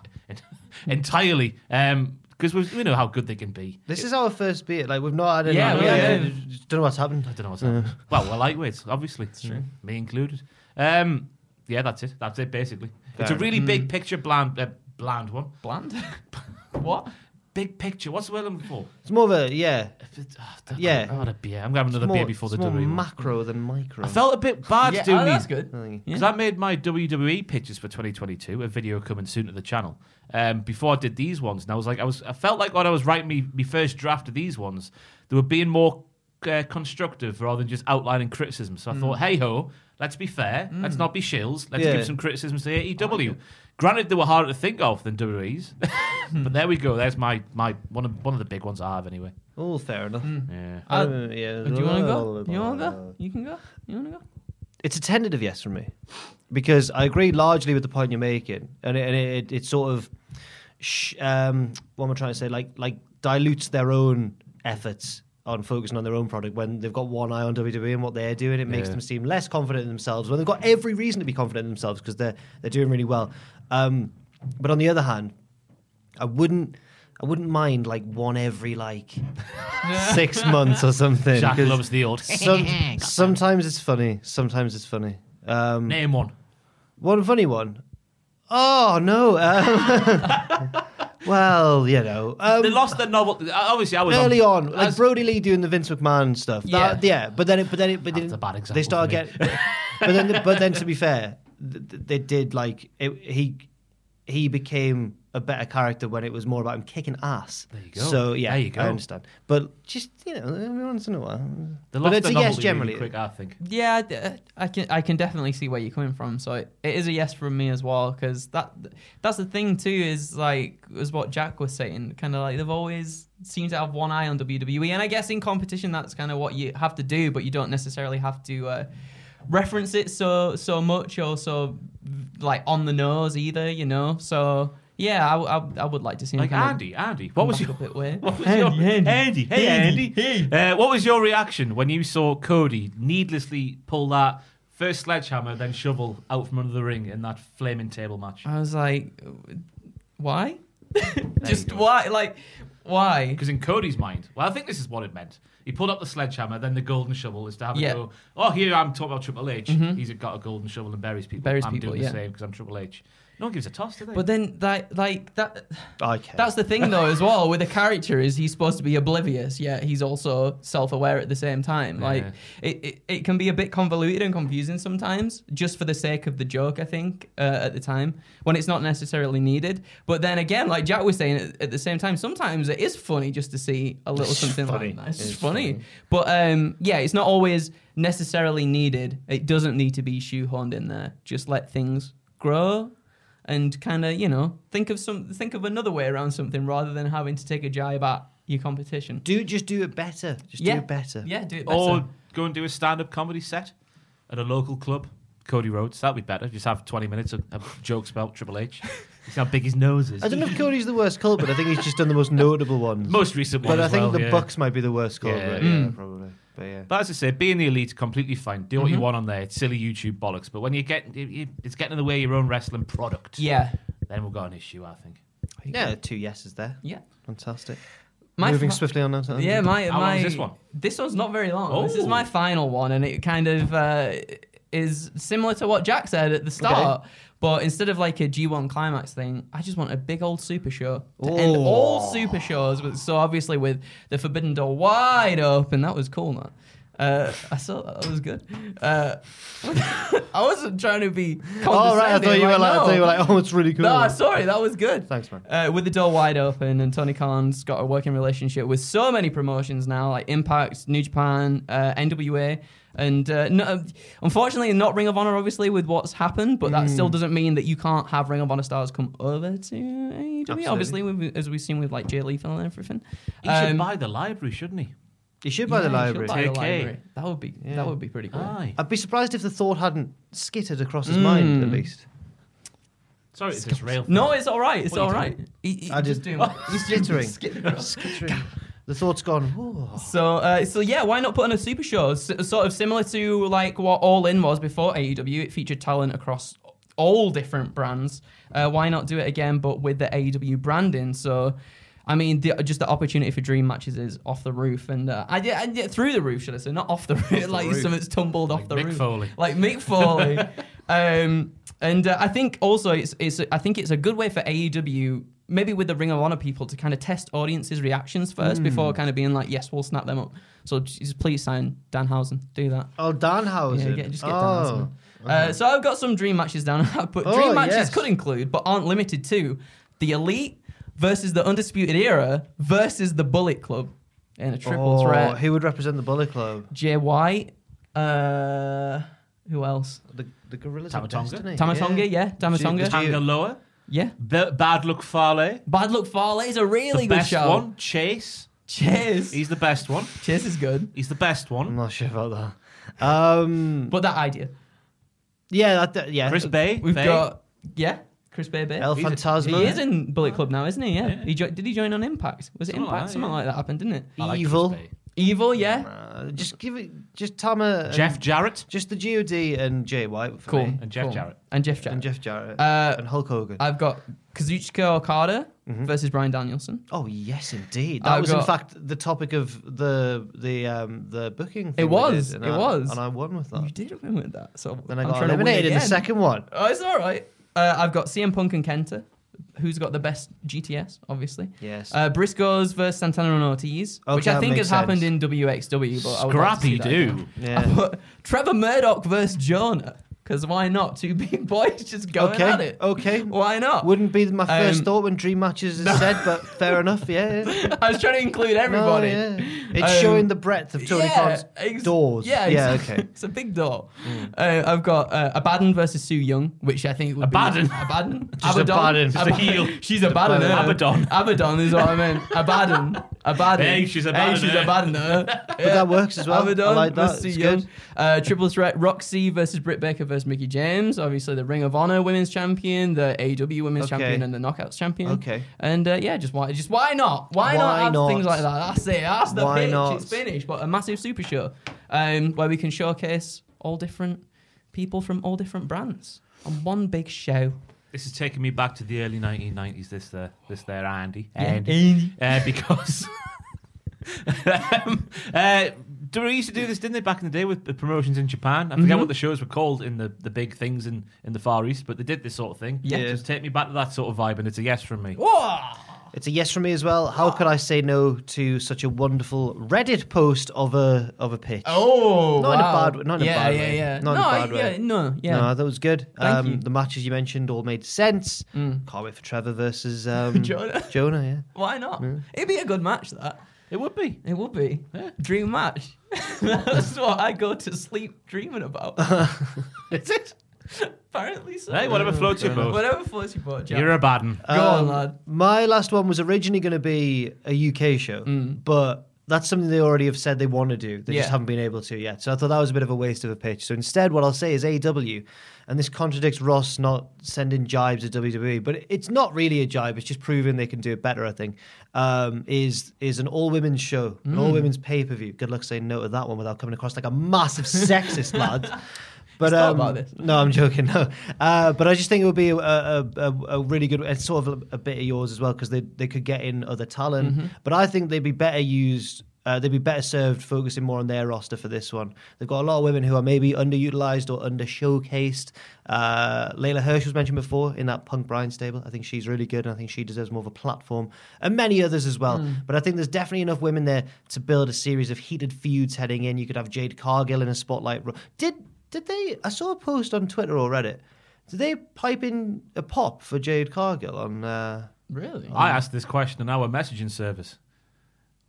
Speaker 3: entirely. Um, because we, we know how good they can be.
Speaker 1: This is our first beer. Like we've not had any.
Speaker 2: Yeah,
Speaker 1: yeah,
Speaker 2: yeah,
Speaker 1: yeah,
Speaker 2: yeah.
Speaker 1: Just don't know what's happened.
Speaker 3: I don't know what's happening. Well, we're lightweights, obviously. It's true. Me included. Um, yeah, that's it. That's it, basically. it's a
Speaker 1: Fair
Speaker 3: really big picture, bland, uh, bland one.
Speaker 2: Bland. <laughs> what?
Speaker 3: Big picture. What's the word I'm looking for?
Speaker 1: It's more of a yeah.
Speaker 3: Oh,
Speaker 1: Yeah.
Speaker 3: I had a beer. I'm going to have another
Speaker 1: more,
Speaker 3: beer before
Speaker 1: it's
Speaker 3: the
Speaker 1: more
Speaker 3: WWE. one.
Speaker 1: macro than micro.
Speaker 3: I felt a bit bad
Speaker 2: Yeah,
Speaker 3: doing
Speaker 2: oh, that's
Speaker 3: these.
Speaker 2: good.
Speaker 1: I
Speaker 3: Because I made my WWE pictures for 2022, a video coming soon to the channel. Um, before I did these ones, and I was like, I was, I felt like when I was writing me, me first draft of these ones, they were being more uh, constructive rather than just outlining criticism. So I thought, hey ho, let's be fair, let's not be shills, let's
Speaker 1: Yeah.
Speaker 3: give some criticisms to AEW. Granted, they were harder to think of than WWE's, <laughs> but there we go. There's my my one of one of the big ones I have anyway.
Speaker 1: Oh, fair enough.
Speaker 3: Yeah.
Speaker 2: Uh,
Speaker 1: don't- yeah.
Speaker 2: Do you want to go? You want to go? You can go. You want to go?
Speaker 1: It's a tentative yes from me because I agree largely with the point you're making, and it, and it, it sort of, sh- um, what am I trying to say? Like like dilutes their own efforts on focusing on their own product when they've got one eye on WWE and what they're doing. It makes
Speaker 3: Yeah.
Speaker 1: them seem less confident in themselves when they've got every reason to be confident in themselves because they're they're doing really well. Um, but on the other hand, I wouldn't. I wouldn't mind like one every like six months or something.
Speaker 3: Jack
Speaker 1: 'cause
Speaker 3: loves the old. <laughs>
Speaker 1: some, <laughs> sometimes it's funny. Sometimes it's funny. Um,
Speaker 3: Name one.
Speaker 1: one funny one. Oh no. <laughs> Um, well, you know, um,
Speaker 3: They lost their novel. Obviously, I was
Speaker 1: early on, like
Speaker 3: as-
Speaker 1: Brodie Lee doing the Vince McMahon stuff. That, yeah. but then, it, but then, it, but
Speaker 3: That's
Speaker 1: then
Speaker 3: a bad example
Speaker 1: They started
Speaker 3: for
Speaker 1: get, but then, but then to be fair, th- th- they did like it, he he became a better character when it was more about him kicking ass. There
Speaker 3: you go.
Speaker 1: So yeah,
Speaker 3: There you go.
Speaker 1: I understand. But just you know, every once in a while.
Speaker 3: They
Speaker 1: but
Speaker 3: lost
Speaker 1: it's
Speaker 3: their
Speaker 1: a yes generally.
Speaker 3: really quick, I think.
Speaker 2: Yeah, uh, I can I can definitely see where you're coming from. So it, it is a yes from me as well because that that's the thing too is like is what Jack was saying. Kind of like they've always seemed to have one eye on WWE, and I guess in competition that's kind of what you have to do, but you don't necessarily have to uh, reference it so so much or so like on the nose either. You know, so. Yeah, I, I, I would like to see him
Speaker 3: Like
Speaker 2: kind of
Speaker 3: Andy, Andy, what was your
Speaker 2: bit weird. <laughs>
Speaker 3: What was
Speaker 2: Andy,
Speaker 3: your,
Speaker 2: Andy,
Speaker 3: Andy, hey Andy,
Speaker 2: Andy,
Speaker 3: Uh, what was your reaction when you saw Cody needlessly pull that first sledgehammer, then shovel out from under the ring in that flaming table match?
Speaker 2: I was like, why? <laughs> Just why? Like, why?
Speaker 3: Because in Cody's mind, well, I think this is what it meant. He pulled up the sledgehammer, then the golden shovel is to have
Speaker 2: Yeah.
Speaker 3: go. Oh, here I'm talking about Triple H. Mm-hmm. He's got a golden shovel and buries people.
Speaker 2: Buries
Speaker 3: I'm
Speaker 2: people,
Speaker 3: doing the same because I'm Triple H. No one gives a toss, do they?
Speaker 2: But then that, like that.
Speaker 1: Okay.
Speaker 2: That's the thing, though, as well. With a <laughs> character, is he's supposed to be oblivious, yet he's also self-aware at the same time. Like it, it, it can be a bit convoluted and confusing sometimes, just for the sake of the joke. I think uh, at the time when it's not necessarily needed. But then again, like Jack was saying, at, at the same time, sometimes it is funny just to see a little
Speaker 1: It's
Speaker 2: something
Speaker 1: funny.
Speaker 2: like that. It's,
Speaker 1: It's
Speaker 2: funny.
Speaker 1: funny.
Speaker 2: But um, yeah, it's not always necessarily needed. It doesn't need to be shoehorned in there. Just let things grow and kind of you know think of some think of another way around something rather than having to take a jibe at your competition.
Speaker 1: do just do it better. Just
Speaker 2: yeah,
Speaker 1: do it better.
Speaker 2: Yeah, do it better.
Speaker 3: or go and do a stand-up comedy set at a local club. Cody Rhodes, that'd be better. Just have 20 minutes of, of jokes about Triple H. See how big his nose is.
Speaker 1: I don't know if Cody's the worst culprit. I think he's just done the most notable ones.
Speaker 3: Most recent one
Speaker 1: but I think
Speaker 3: well,
Speaker 1: the
Speaker 3: yeah.
Speaker 1: Bucks might be the worst culprit. Yeah,
Speaker 3: Yeah. Hmm.
Speaker 1: probably. But yeah.
Speaker 3: But as I say, being the elite, completely fine. Do what
Speaker 1: Mm-hmm.
Speaker 3: you want on there. It's silly YouTube bollocks. But when you get, it- it- it's getting in the way of your own wrestling product.
Speaker 2: yeah,
Speaker 3: Then we've got an issue, I think.
Speaker 1: Yeah, two yeses there.
Speaker 2: yeah.
Speaker 1: Fantastic.
Speaker 2: My
Speaker 1: Moving
Speaker 2: fi-
Speaker 1: swiftly on. now to-
Speaker 2: Yeah, my
Speaker 3: How
Speaker 2: my
Speaker 3: long is this one?
Speaker 2: This one's not very long. This is
Speaker 3: Oh.
Speaker 2: my final one, and it kind of uh, is similar to what Jack said at the start. But instead of like a G1 climax thing, I just want a big old super show to end
Speaker 1: Oh.
Speaker 2: all super shows. With, so obviously with the Forbidden Door wide open, that was cool, man. Uh, I saw that. That was good. Uh, <laughs> I wasn't trying to be.
Speaker 1: Oh right, I thought
Speaker 2: condescending,
Speaker 1: you were like, I thought you were like, oh, it's really cool.
Speaker 2: No, sorry, that was good.
Speaker 1: Thanks, man.
Speaker 2: Uh, with the door wide open, and Tony Khan's got a working relationship with so many promotions now, like Impact, New Japan, uh, NWA, and uh, no, unfortunately, not Ring of Honor, obviously, with what's happened. But that
Speaker 1: Mm.
Speaker 2: still doesn't mean that you can't have Ring of Honor stars come over to AEW.
Speaker 1: Absolutely.
Speaker 2: Obviously, with, as we've seen with like Jay Lethal and everything.
Speaker 3: He should
Speaker 2: Um,
Speaker 3: buy the library, shouldn't he?
Speaker 1: You should buy the
Speaker 2: yeah, you should
Speaker 1: library.
Speaker 2: buy the
Speaker 3: Take
Speaker 2: library. That would be
Speaker 1: Yeah.
Speaker 2: that would be pretty cool.
Speaker 3: Aye.
Speaker 1: I'd be surprised if the thought hadn't skittered across his mind, at
Speaker 2: Mm.
Speaker 1: least.
Speaker 3: Sorry, it's just rail.
Speaker 2: No, it's all right. It's
Speaker 3: What are you
Speaker 2: all right. He, he
Speaker 1: I
Speaker 2: just
Speaker 1: did-
Speaker 2: doing <laughs>
Speaker 1: He's skittering.
Speaker 2: skittering.
Speaker 1: Skittering. the thought's gone. "Ooh."
Speaker 2: So, uh, so yeah, why not put on a super show? S- sort of similar to like what All In was before AEW. It featured talent across all different brands. Uh, why not do it again, but with the AEW branding? So. I mean, the, just the opportunity for dream matches is off the roof, and uh, I, I, yeah, through the roof, should I say, not off the roof, off like
Speaker 3: roof.
Speaker 2: something's tumbled off the
Speaker 3: Mick
Speaker 2: roof,
Speaker 3: Foley.
Speaker 2: like Mick Foley. <laughs> um, and uh, I think also it's, it's I think it's a good way for AEW, maybe with the Ring of Honor people, to kind of test audiences' reactions first before kind of being like, yes, we'll snap them up. So just please sign Danhausen, do that.
Speaker 1: Oh, Danhausen.
Speaker 2: Yeah, get, just get
Speaker 1: oh.
Speaker 2: Danhausen. Uh, so I've got some dream matches down, <laughs> but
Speaker 1: Oh,
Speaker 2: dream matches
Speaker 1: yes.
Speaker 2: could include, but aren't limited to, the Elite versus the Undisputed Era versus the Bullet Club in a triple
Speaker 1: Oh,
Speaker 2: threat.
Speaker 1: Who would represent the Bullet Club?
Speaker 2: Jay White. Uh, who else?
Speaker 1: The, the Guerrillas of
Speaker 3: Tama Tonga?
Speaker 1: Destiny.
Speaker 2: Tama Tonga, yeah, Tama Tonga.
Speaker 3: Tanga Loa,
Speaker 2: Yeah.
Speaker 3: B- Bad Luck Fale,
Speaker 2: Bad Luck Fale is a really
Speaker 3: the
Speaker 2: good
Speaker 3: best
Speaker 2: show.
Speaker 3: one, Chase.
Speaker 2: Chase.
Speaker 3: He's the best one.
Speaker 2: Chase is good.
Speaker 3: He's the best one.
Speaker 1: I'm not sure about that. Um,
Speaker 2: But that idea.
Speaker 1: yeah, that, that- yeah.
Speaker 3: Chris Bey.
Speaker 2: We've
Speaker 3: Bay.
Speaker 2: got, yeah, Chris Bey Bay.
Speaker 1: El
Speaker 3: He's a-
Speaker 1: Fantasma.
Speaker 2: He is in Bullet Club now, isn't he? Yeah.
Speaker 3: Yeah.
Speaker 2: He jo- did he join on Impact? Was it
Speaker 3: Something like
Speaker 2: Impact?
Speaker 3: that,
Speaker 2: Something
Speaker 3: yeah.
Speaker 2: like that happened, didn't it?
Speaker 3: I like Chris
Speaker 1: Evil.
Speaker 3: Bay.
Speaker 2: Evil, yeah.
Speaker 1: Uh, just <laughs> give it, just Tama. and-
Speaker 3: Jeff Jarrett
Speaker 1: Just the God and Jay White. For
Speaker 2: Cool.
Speaker 1: me.
Speaker 3: and Jeff
Speaker 2: Cool.
Speaker 3: Jarrett.
Speaker 2: And Jeff Jarrett.
Speaker 1: And Jeff Jarrett.
Speaker 2: Uh,
Speaker 1: and Hulk Hogan.
Speaker 2: I've got Kazuchika Okada
Speaker 1: Mm-hmm.
Speaker 2: versus Bryan Danielson.
Speaker 1: oh yes, indeed. That
Speaker 2: I've
Speaker 1: was in
Speaker 2: got-
Speaker 1: fact the topic of the the um the booking. Thing
Speaker 2: It
Speaker 1: we
Speaker 2: was,
Speaker 1: did, and
Speaker 2: it
Speaker 1: I-
Speaker 2: was.
Speaker 1: and I won with that.
Speaker 2: You did win with that. So
Speaker 1: Then I
Speaker 2: I'm
Speaker 1: got
Speaker 2: trying to win
Speaker 1: eliminated in the
Speaker 2: again.
Speaker 1: second one.
Speaker 2: Oh, it's all right. Uh, I've got CM Punk and Kenta. Who's got the best GTS? Obviously.
Speaker 1: Yes.
Speaker 2: Uh, Briscoes versus Santana and Ortiz, which I
Speaker 1: that
Speaker 2: think has
Speaker 1: makes
Speaker 2: happened in WXW. But I would like to see
Speaker 3: Scrappy
Speaker 2: that
Speaker 3: do.
Speaker 2: again.
Speaker 1: Yeah. <laughs>
Speaker 2: But Trevor Murdoch versus Jonah. Because why not? Two <laughs> big boys just going
Speaker 1: Okay,
Speaker 2: at it.
Speaker 1: okay.
Speaker 2: Why not?
Speaker 1: Wouldn't be my first
Speaker 2: Um,
Speaker 1: thought when Dream Matches is <laughs> said, but fair enough. Yeah. yeah. <laughs>
Speaker 2: I was trying to include everybody.
Speaker 1: No,
Speaker 2: everybody.
Speaker 1: yeah. It's
Speaker 2: Um,
Speaker 1: showing the breadth of Tony Khan's
Speaker 2: ex-
Speaker 1: doors.
Speaker 2: Yeah,
Speaker 1: yeah.
Speaker 2: exactly.
Speaker 1: Okay. Mm.
Speaker 2: it's a big door. Uh, I've got uh, Abaddon versus Su Yung, which I think would
Speaker 3: Abaddon?
Speaker 2: be Abaddon.
Speaker 1: Just Abaddon. Just
Speaker 3: a heel.
Speaker 2: She's Abaddon. her.
Speaker 3: Abaddon.
Speaker 2: Abaddon is what I meant. Abaddon. Abaddon.
Speaker 3: Hey, she's
Speaker 2: Hey,
Speaker 3: Abaddon,
Speaker 2: she's
Speaker 3: her.
Speaker 2: Abaddon. her.
Speaker 1: But that works as well.
Speaker 2: Abaddon
Speaker 1: I like that.
Speaker 2: versus
Speaker 1: It's good.
Speaker 2: Uh, triple threat: Rok-C versus Britt Baker versus Mickie James. Obviously, the Ring of Honor Women's Champion, the AEW Women's
Speaker 1: Okay.
Speaker 2: Champion, and the Knockouts Champion.
Speaker 1: Okay.
Speaker 2: And uh, yeah, just why, just why not? Why, not have
Speaker 1: not?
Speaker 2: things like that? That's it. That's the
Speaker 1: Why
Speaker 2: pitch.
Speaker 1: not?
Speaker 2: It's finished. But a massive super show, um, where we can showcase all different people from all different brands on one big show.
Speaker 3: This is taking me back to the early 1990s. This there, this there, Andy.
Speaker 2: Yeah,
Speaker 3: Andy.
Speaker 2: Andy.
Speaker 3: Uh, because <laughs> um, uh, they used to do this, didn't they, back in the day with the promotions in Japan? I forget
Speaker 2: Mhm.
Speaker 3: what the shows were called in the, the big things in, in the Far East, but they did this sort of thing.
Speaker 2: Yeah.
Speaker 3: Just take me back to that sort of vibe, and it's a yes from me.
Speaker 2: Whoa!
Speaker 1: It's a yes from me as well. How could I say no to such a wonderful Reddit post of a of a pitch?
Speaker 2: Oh,
Speaker 1: Not in a
Speaker 2: wow.
Speaker 1: bad- not in a bad
Speaker 2: yeah,
Speaker 1: way.
Speaker 2: yeah.
Speaker 1: Not in a bad
Speaker 2: yeah,
Speaker 1: way.
Speaker 2: no, yeah.
Speaker 1: No, that was good.
Speaker 2: Thank
Speaker 1: um,
Speaker 2: you.
Speaker 1: The matches you mentioned all made sense.
Speaker 2: Mm.
Speaker 1: Can't wait for Trevor versus <laughs> um,
Speaker 2: Jonah.
Speaker 1: Jonah, yeah.
Speaker 2: Why not? It'd be a good match. That
Speaker 3: It would be.
Speaker 2: it would be dream match. <laughs> That's what I go to sleep dreaming about. <laughs>
Speaker 3: Is it? <laughs>
Speaker 2: Apparently so.
Speaker 3: Hey, whatever floats your boat.
Speaker 2: Whatever floats your boat. Jack.
Speaker 3: You're a bad one.
Speaker 2: Go on,
Speaker 1: Um,
Speaker 2: lad.
Speaker 1: My last one was originally going to be a UK show,
Speaker 2: Mm.
Speaker 1: but that's something they already have said they want to do. They
Speaker 2: Yeah.
Speaker 1: just haven't been able to yet. So I thought that was a bit of a waste of a pitch. So instead, what I'll say is AEW, and this contradicts Ross not sending jibes at WWE, but it's not really a jibe. It's just proving they can do it better. I think um, is is an all women's show, an
Speaker 2: Mm.
Speaker 1: all women's pay per view. Good luck saying no to that one without coming across like a massive <laughs> sexist lad. But um,
Speaker 2: about this.
Speaker 1: no, I'm joking. No, uh, but I just think it would be a, a, a, a really good. It's sort of a, bit of yours as well because they they could get in other talent.
Speaker 2: Mm-hmm.
Speaker 1: But I think they'd be better used. Uh, they'd be better served focusing more on their roster for this one. They've got a lot of women who are maybe underutilized or under showcased. Uh, Leyla Hirsch was mentioned before in that Punk Bryan stable. I think she's really good, and I think she deserves more of a platform, and many others as well. But I think there's definitely enough women there to build a series of heated feuds heading in. You could have Jade Cargill in a spotlight. Did did they? I saw a post on Twitter or Reddit. Did they pipe in a pop for Jade Cargill on? Uh,
Speaker 2: Really?
Speaker 3: I asked this question on our messaging service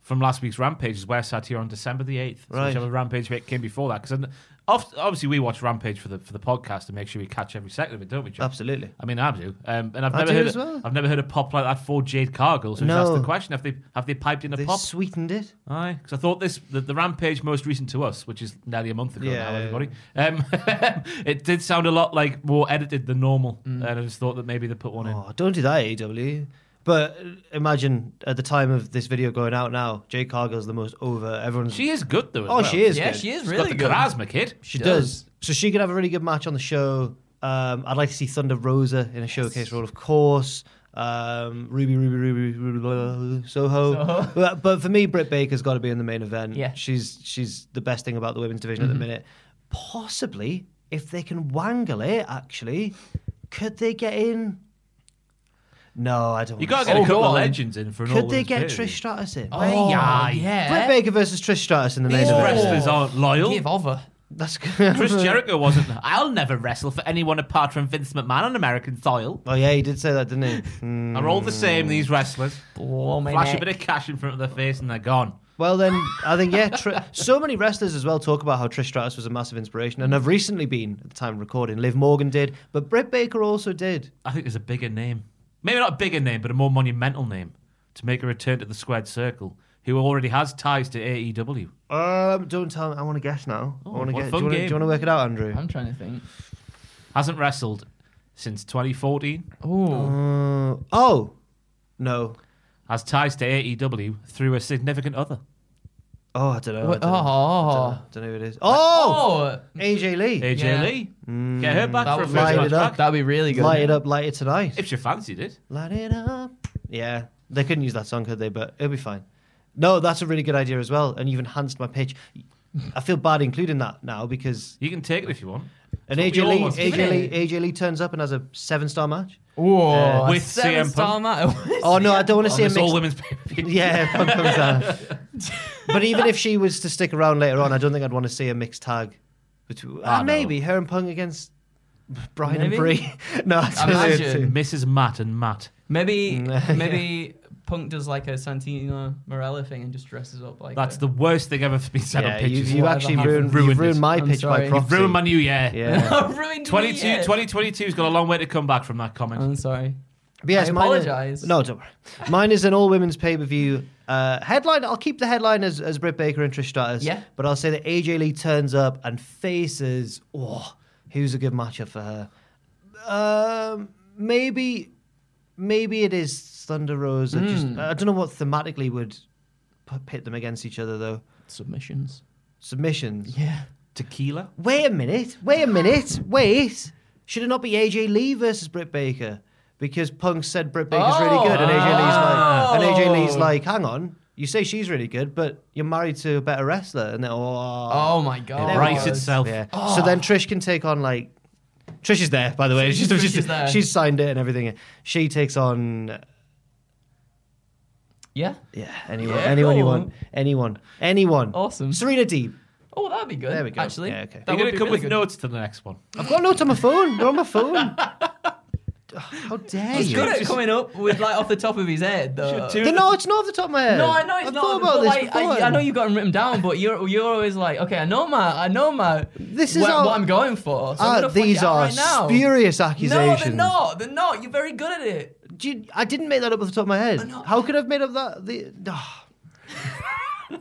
Speaker 3: from last week's Rampage, as we're sat here on December the 8th. So
Speaker 1: Right.
Speaker 3: whichever Rampage came before that. Because obviously we watch Rampage for the for the podcast and make sure we catch every second of it, don't we, Joe?
Speaker 1: absolutely.
Speaker 3: I mean, I do, um, and I've
Speaker 1: I
Speaker 3: never heard a-
Speaker 1: well.
Speaker 3: I've never heard a pop like that for Jade Cargill. So just
Speaker 1: No.
Speaker 3: ask the question: Have they have they piped in a
Speaker 1: They
Speaker 3: pop?
Speaker 1: sweetened it.
Speaker 3: Aye, because I thought this the, the Rampage most recent to us, which is nearly a month ago
Speaker 1: Yeah,
Speaker 3: now. Everybody, um, <laughs> it did sound a lot like more edited than normal, and I just thought that maybe they put one in.
Speaker 1: Oh, don't do that, AEW. But imagine at the time of this video going out now, Jade Cargill's the most over. Everyone's
Speaker 3: She is good though. As
Speaker 1: Oh,
Speaker 3: well.
Speaker 1: she is
Speaker 2: yeah,
Speaker 1: good.
Speaker 2: she is
Speaker 3: She's
Speaker 2: really
Speaker 3: got the
Speaker 2: good.
Speaker 3: charisma, kid.
Speaker 1: She does. So she could have a really good match on the show. Um, I'd like to see Thunder Rosa in a showcase role, of course. Um, Ruby, Ruby, Ruby, Ruby, blah, Soho.
Speaker 2: Soho.
Speaker 1: But, but for me, Britt Baker's got to be in the main event.
Speaker 2: Yeah.
Speaker 1: she's she's the best thing about the women's division at the minute. Possibly, if they can wangle it, actually, could they get in? No, I don't.
Speaker 3: You got to get a couple of legends in for an
Speaker 1: Could they get
Speaker 3: pay-per-view.
Speaker 1: Trish Stratus in?
Speaker 2: Oh,
Speaker 3: yeah.
Speaker 2: yeah.
Speaker 1: Britt Baker versus Trish Stratus in the main event.
Speaker 3: These
Speaker 1: event.
Speaker 3: wrestlers aren't loyal.
Speaker 2: Give over.
Speaker 1: That's good. <laughs>
Speaker 3: Chris Jericho wasn't. I'll never wrestle for anyone apart from Vince McMahon on American soil.
Speaker 1: Oh yeah, he did say that, didn't he? Mm. <laughs>
Speaker 3: Are all the same, these wrestlers.
Speaker 2: Blow my
Speaker 3: Flash a bit of cash in front of their face and they're gone.
Speaker 1: Well, then I think yeah. Tr- so many wrestlers as well talk about how Trish Stratus was a massive inspiration, and have recently been at the time of recording. Liv Morgan did, but Britt Baker also did.
Speaker 3: I think there's a bigger name. Maybe not a bigger name, but a more monumental name to make a return to the squared circle, who already has ties to AEW.
Speaker 1: Um, don't tell me. I want to guess now. I
Speaker 3: Oh,
Speaker 1: want to
Speaker 3: what
Speaker 1: guess.
Speaker 3: fun
Speaker 1: Do you wanna- do
Speaker 3: game.
Speaker 1: you want to work it out, Andrew?
Speaker 2: I'm trying to think.
Speaker 3: Hasn't wrestled since 2014.
Speaker 2: Oh,
Speaker 1: Uh, oh, no.
Speaker 3: Has ties to AEW through a significant other.
Speaker 1: Oh, oh, I don't know. I don't know. I don't
Speaker 2: oh.
Speaker 1: know. don't know who it is. Oh,
Speaker 2: oh,
Speaker 1: AJ Lee.
Speaker 3: AJ
Speaker 2: Yeah.
Speaker 3: Lee. Mm. Get her back
Speaker 2: That
Speaker 3: for a
Speaker 2: would
Speaker 3: first
Speaker 1: light
Speaker 3: match
Speaker 1: it up.
Speaker 3: back.
Speaker 2: that'd be really good.
Speaker 1: Light it up, light it tonight.
Speaker 3: If you fancied it.
Speaker 1: Light it up. Yeah, they couldn't use that song, could they? But it'll be fine. No, that's a really good idea as well, and you've enhanced my pitch. I feel bad including that now because
Speaker 3: You can take it if you want.
Speaker 1: An
Speaker 3: That's
Speaker 1: AJ Lee,
Speaker 3: all
Speaker 1: AJ Lee. AJ Lee turns up and has a seven star match.
Speaker 2: Whoa,
Speaker 3: With
Speaker 2: with seven
Speaker 3: CM
Speaker 2: star match. <laughs>
Speaker 1: Oh no, I don't want to see a
Speaker 3: this all
Speaker 1: mixed.
Speaker 3: women's. <laughs>
Speaker 1: Yeah, Punk comes down. <laughs> but even if she was to stick around later on, I don't think I'd want to see a mixed tag. Between,
Speaker 3: Ah,
Speaker 1: uh, maybe her and Punk against Bryan
Speaker 2: Maybe.
Speaker 1: and Brie. no, I don't.
Speaker 2: Imagine.
Speaker 3: Mrs. Matt and Matt.
Speaker 2: Maybe maybe Punk does like a Santino Marella thing and just dresses up like
Speaker 3: That's
Speaker 2: a-
Speaker 3: the worst thing ever been said
Speaker 1: Yeah,
Speaker 3: on
Speaker 1: you,
Speaker 3: pitches.
Speaker 1: you
Speaker 2: Whatever
Speaker 1: actually
Speaker 2: happened.
Speaker 1: ruined,
Speaker 3: Ruined
Speaker 1: you've ruined
Speaker 3: it.
Speaker 1: my
Speaker 2: I'm
Speaker 1: pitch
Speaker 2: sorry.
Speaker 1: by
Speaker 2: You've
Speaker 1: proxy.
Speaker 3: Ruined my new year.
Speaker 1: Yeah. <laughs>
Speaker 2: ruined me,
Speaker 3: 22,
Speaker 2: yeah.
Speaker 3: 2022's got a long way to come back from that comment.
Speaker 2: I'm sorry.
Speaker 1: But yes,
Speaker 2: I
Speaker 1: mine is-
Speaker 2: apologise.
Speaker 1: no, don't worry. Mine is an all women's pay per view uh, headline. I'll keep the headline as, as Britt Baker and Trish Stratus.
Speaker 2: Yeah.
Speaker 1: But I'll say that AJ Lee turns up and faces. Oh, who's a good matchup for her? Um, maybe, maybe it is Thunder Rosa. Just
Speaker 2: Hmm.
Speaker 1: I don't know what thematically would p- pit them against each other though.
Speaker 2: Submissions.
Speaker 1: Submissions.
Speaker 2: Yeah.
Speaker 3: Tequila?
Speaker 1: Wait a minute. Wait a minute. Wait. Should it not be AJ Lee versus Britt Baker? Because Punk said Britt Baker's really good, and AJ Lee's like, and AJ Lee's
Speaker 2: Oh.
Speaker 1: like, hang on, you say she's really good, but you're married to a better wrestler, and then oh,
Speaker 2: Oh my god.
Speaker 1: There
Speaker 3: Rights
Speaker 1: it was.
Speaker 3: itself.
Speaker 1: yeah. So then Trish can take on like. Trish is there, by the way. She's,
Speaker 2: Trish
Speaker 1: she's,
Speaker 2: is there.
Speaker 1: she's signed it and everything. She takes on
Speaker 2: Yeah.
Speaker 1: yeah anyone,
Speaker 2: Yeah,
Speaker 1: anyone you want, anyone, anyone.
Speaker 2: Awesome.
Speaker 1: Serena Deeb.
Speaker 2: Oh, that'd be good.
Speaker 1: There we go.
Speaker 2: Actually,
Speaker 1: Yeah, okay.
Speaker 2: That
Speaker 3: You're going to come
Speaker 2: really
Speaker 3: with
Speaker 2: good.
Speaker 3: notes to the next one.
Speaker 1: I've got notes on my phone. They're on my phone. <laughs> How dare
Speaker 2: He's
Speaker 1: you?
Speaker 2: He's good at coming up with like off the top of his head. Though.
Speaker 1: Th- No, it's not off the top of my head.
Speaker 2: No, I know it's
Speaker 1: I've
Speaker 2: not.
Speaker 1: thought about this
Speaker 2: like, I. I know you've got them written down, but you're you're always like, okay, I know my, I know my.
Speaker 1: This is
Speaker 2: what,
Speaker 1: our-
Speaker 2: what I'm going for. So I'm
Speaker 1: Ah, these
Speaker 2: it out
Speaker 1: are
Speaker 2: right now.
Speaker 1: spurious
Speaker 2: No, they're not. They're not. You're very good at it.
Speaker 1: Do you- I didn't make that up off the top of my head. How could I have made up that? The, ah. <laughs>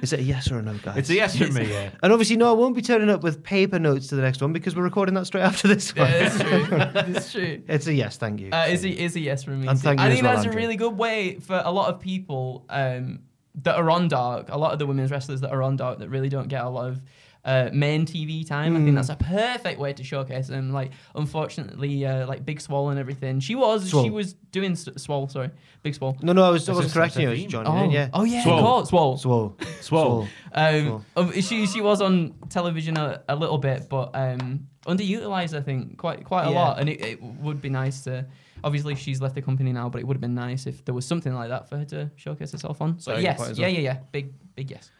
Speaker 1: Is it a yes or a no, guys?
Speaker 3: It's a yes from me, yeah.
Speaker 1: And obviously, no, I won't be turning up with paper notes to the next one because we're recording that straight after this one.
Speaker 2: Yeah, it's true. <laughs> it's true.
Speaker 1: it's a yes, thank you.
Speaker 2: Uh, is he is a yes from me?
Speaker 1: And thank you
Speaker 2: I think
Speaker 1: well,
Speaker 2: that's
Speaker 1: Andrew.
Speaker 2: a really good way for a lot of people um, that are on Dark. A lot of the women's wrestlers that are on Dark that really don't get a lot of uh, main TV time. I
Speaker 1: Hmm.
Speaker 2: think that's a perfect way to showcase them. Like, unfortunately, uh, like Big Swole and everything. She was
Speaker 1: Swole.
Speaker 2: she was doing s- Swole. Sorry, Big Swole.
Speaker 1: no, no, I was, I wasn't correcting you. I was
Speaker 3: a
Speaker 2: Oh,
Speaker 1: in, yeah.
Speaker 2: oh yeah,
Speaker 3: Swole.
Speaker 2: Swole. Swole.
Speaker 1: Swole.
Speaker 3: Swole.
Speaker 2: Um,
Speaker 1: Swole.
Speaker 2: um, she she was on television a, a little bit, but um, underutilized. I think quite quite a
Speaker 1: Yeah.
Speaker 2: lot, and it, it would be nice to. Obviously, she's left the company now, but it would have been nice if there was something like that for her to showcase herself on. So yes, yeah, yeah, yeah, big big yes.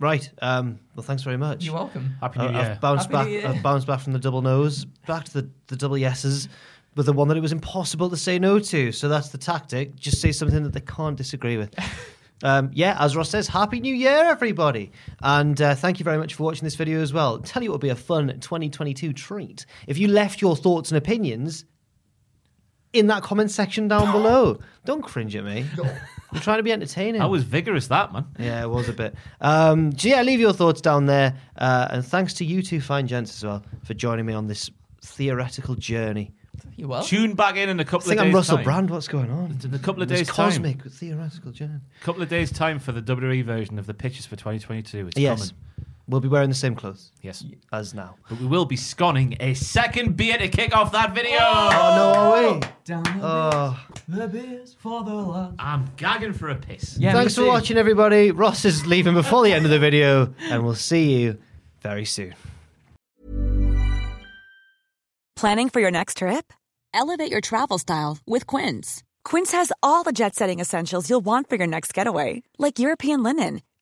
Speaker 1: Right. Um, well, thanks very much.
Speaker 2: You're welcome.
Speaker 3: Happy New
Speaker 1: I-
Speaker 3: Year.
Speaker 1: I've bounced
Speaker 2: Happy
Speaker 1: back.
Speaker 2: New Year.
Speaker 1: I've bounced back from the double no's back to the, the double yeses with the one that it was impossible to say no to. So that's the tactic. Just say something that they can't disagree with. <laughs> Um, yeah, as Ross says, Happy New Year, everybody. And uh, thank you very much for watching this video as well. Tell you what would be a fun 2022 treat. If you left your thoughts and opinions in that comment section down below. Don't cringe at me. I'm trying to be entertaining.
Speaker 3: I was vigorous, that man.
Speaker 1: Yeah, it was a bit. Um, so yeah, leave your thoughts down there. Uh, and thanks to you two fine gents as well for joining me on this theoretical journey.
Speaker 2: You're welcome.
Speaker 3: Tune back in in a couple I
Speaker 1: think
Speaker 3: of
Speaker 1: I'm. Russell
Speaker 3: time.
Speaker 1: Brand. What's going on?
Speaker 3: In a couple of
Speaker 1: This
Speaker 3: days' time.
Speaker 1: cosmic theoretical journey.
Speaker 3: A couple of days' time for the WWE version of the pitches for 2022. It's
Speaker 1: Yes.
Speaker 3: coming.
Speaker 1: We'll be wearing the same clothes
Speaker 3: Yes.
Speaker 1: as now.
Speaker 3: But we will be sconning a second beer to kick off that video.
Speaker 1: Oh, no, are we?
Speaker 2: Down the,
Speaker 1: Oh.
Speaker 2: the beers for the lads.
Speaker 3: I'm gagging for a piss.
Speaker 2: Yeah,
Speaker 1: Thanks
Speaker 2: me
Speaker 1: for
Speaker 2: too.
Speaker 1: watching, everybody. Ross is leaving before the end of the video, and we'll see you very soon.
Speaker 8: Planning for your next trip?
Speaker 9: Elevate your travel style with Quince.
Speaker 8: Quince has all the jet setting essentials you'll want for your next getaway, like European linen,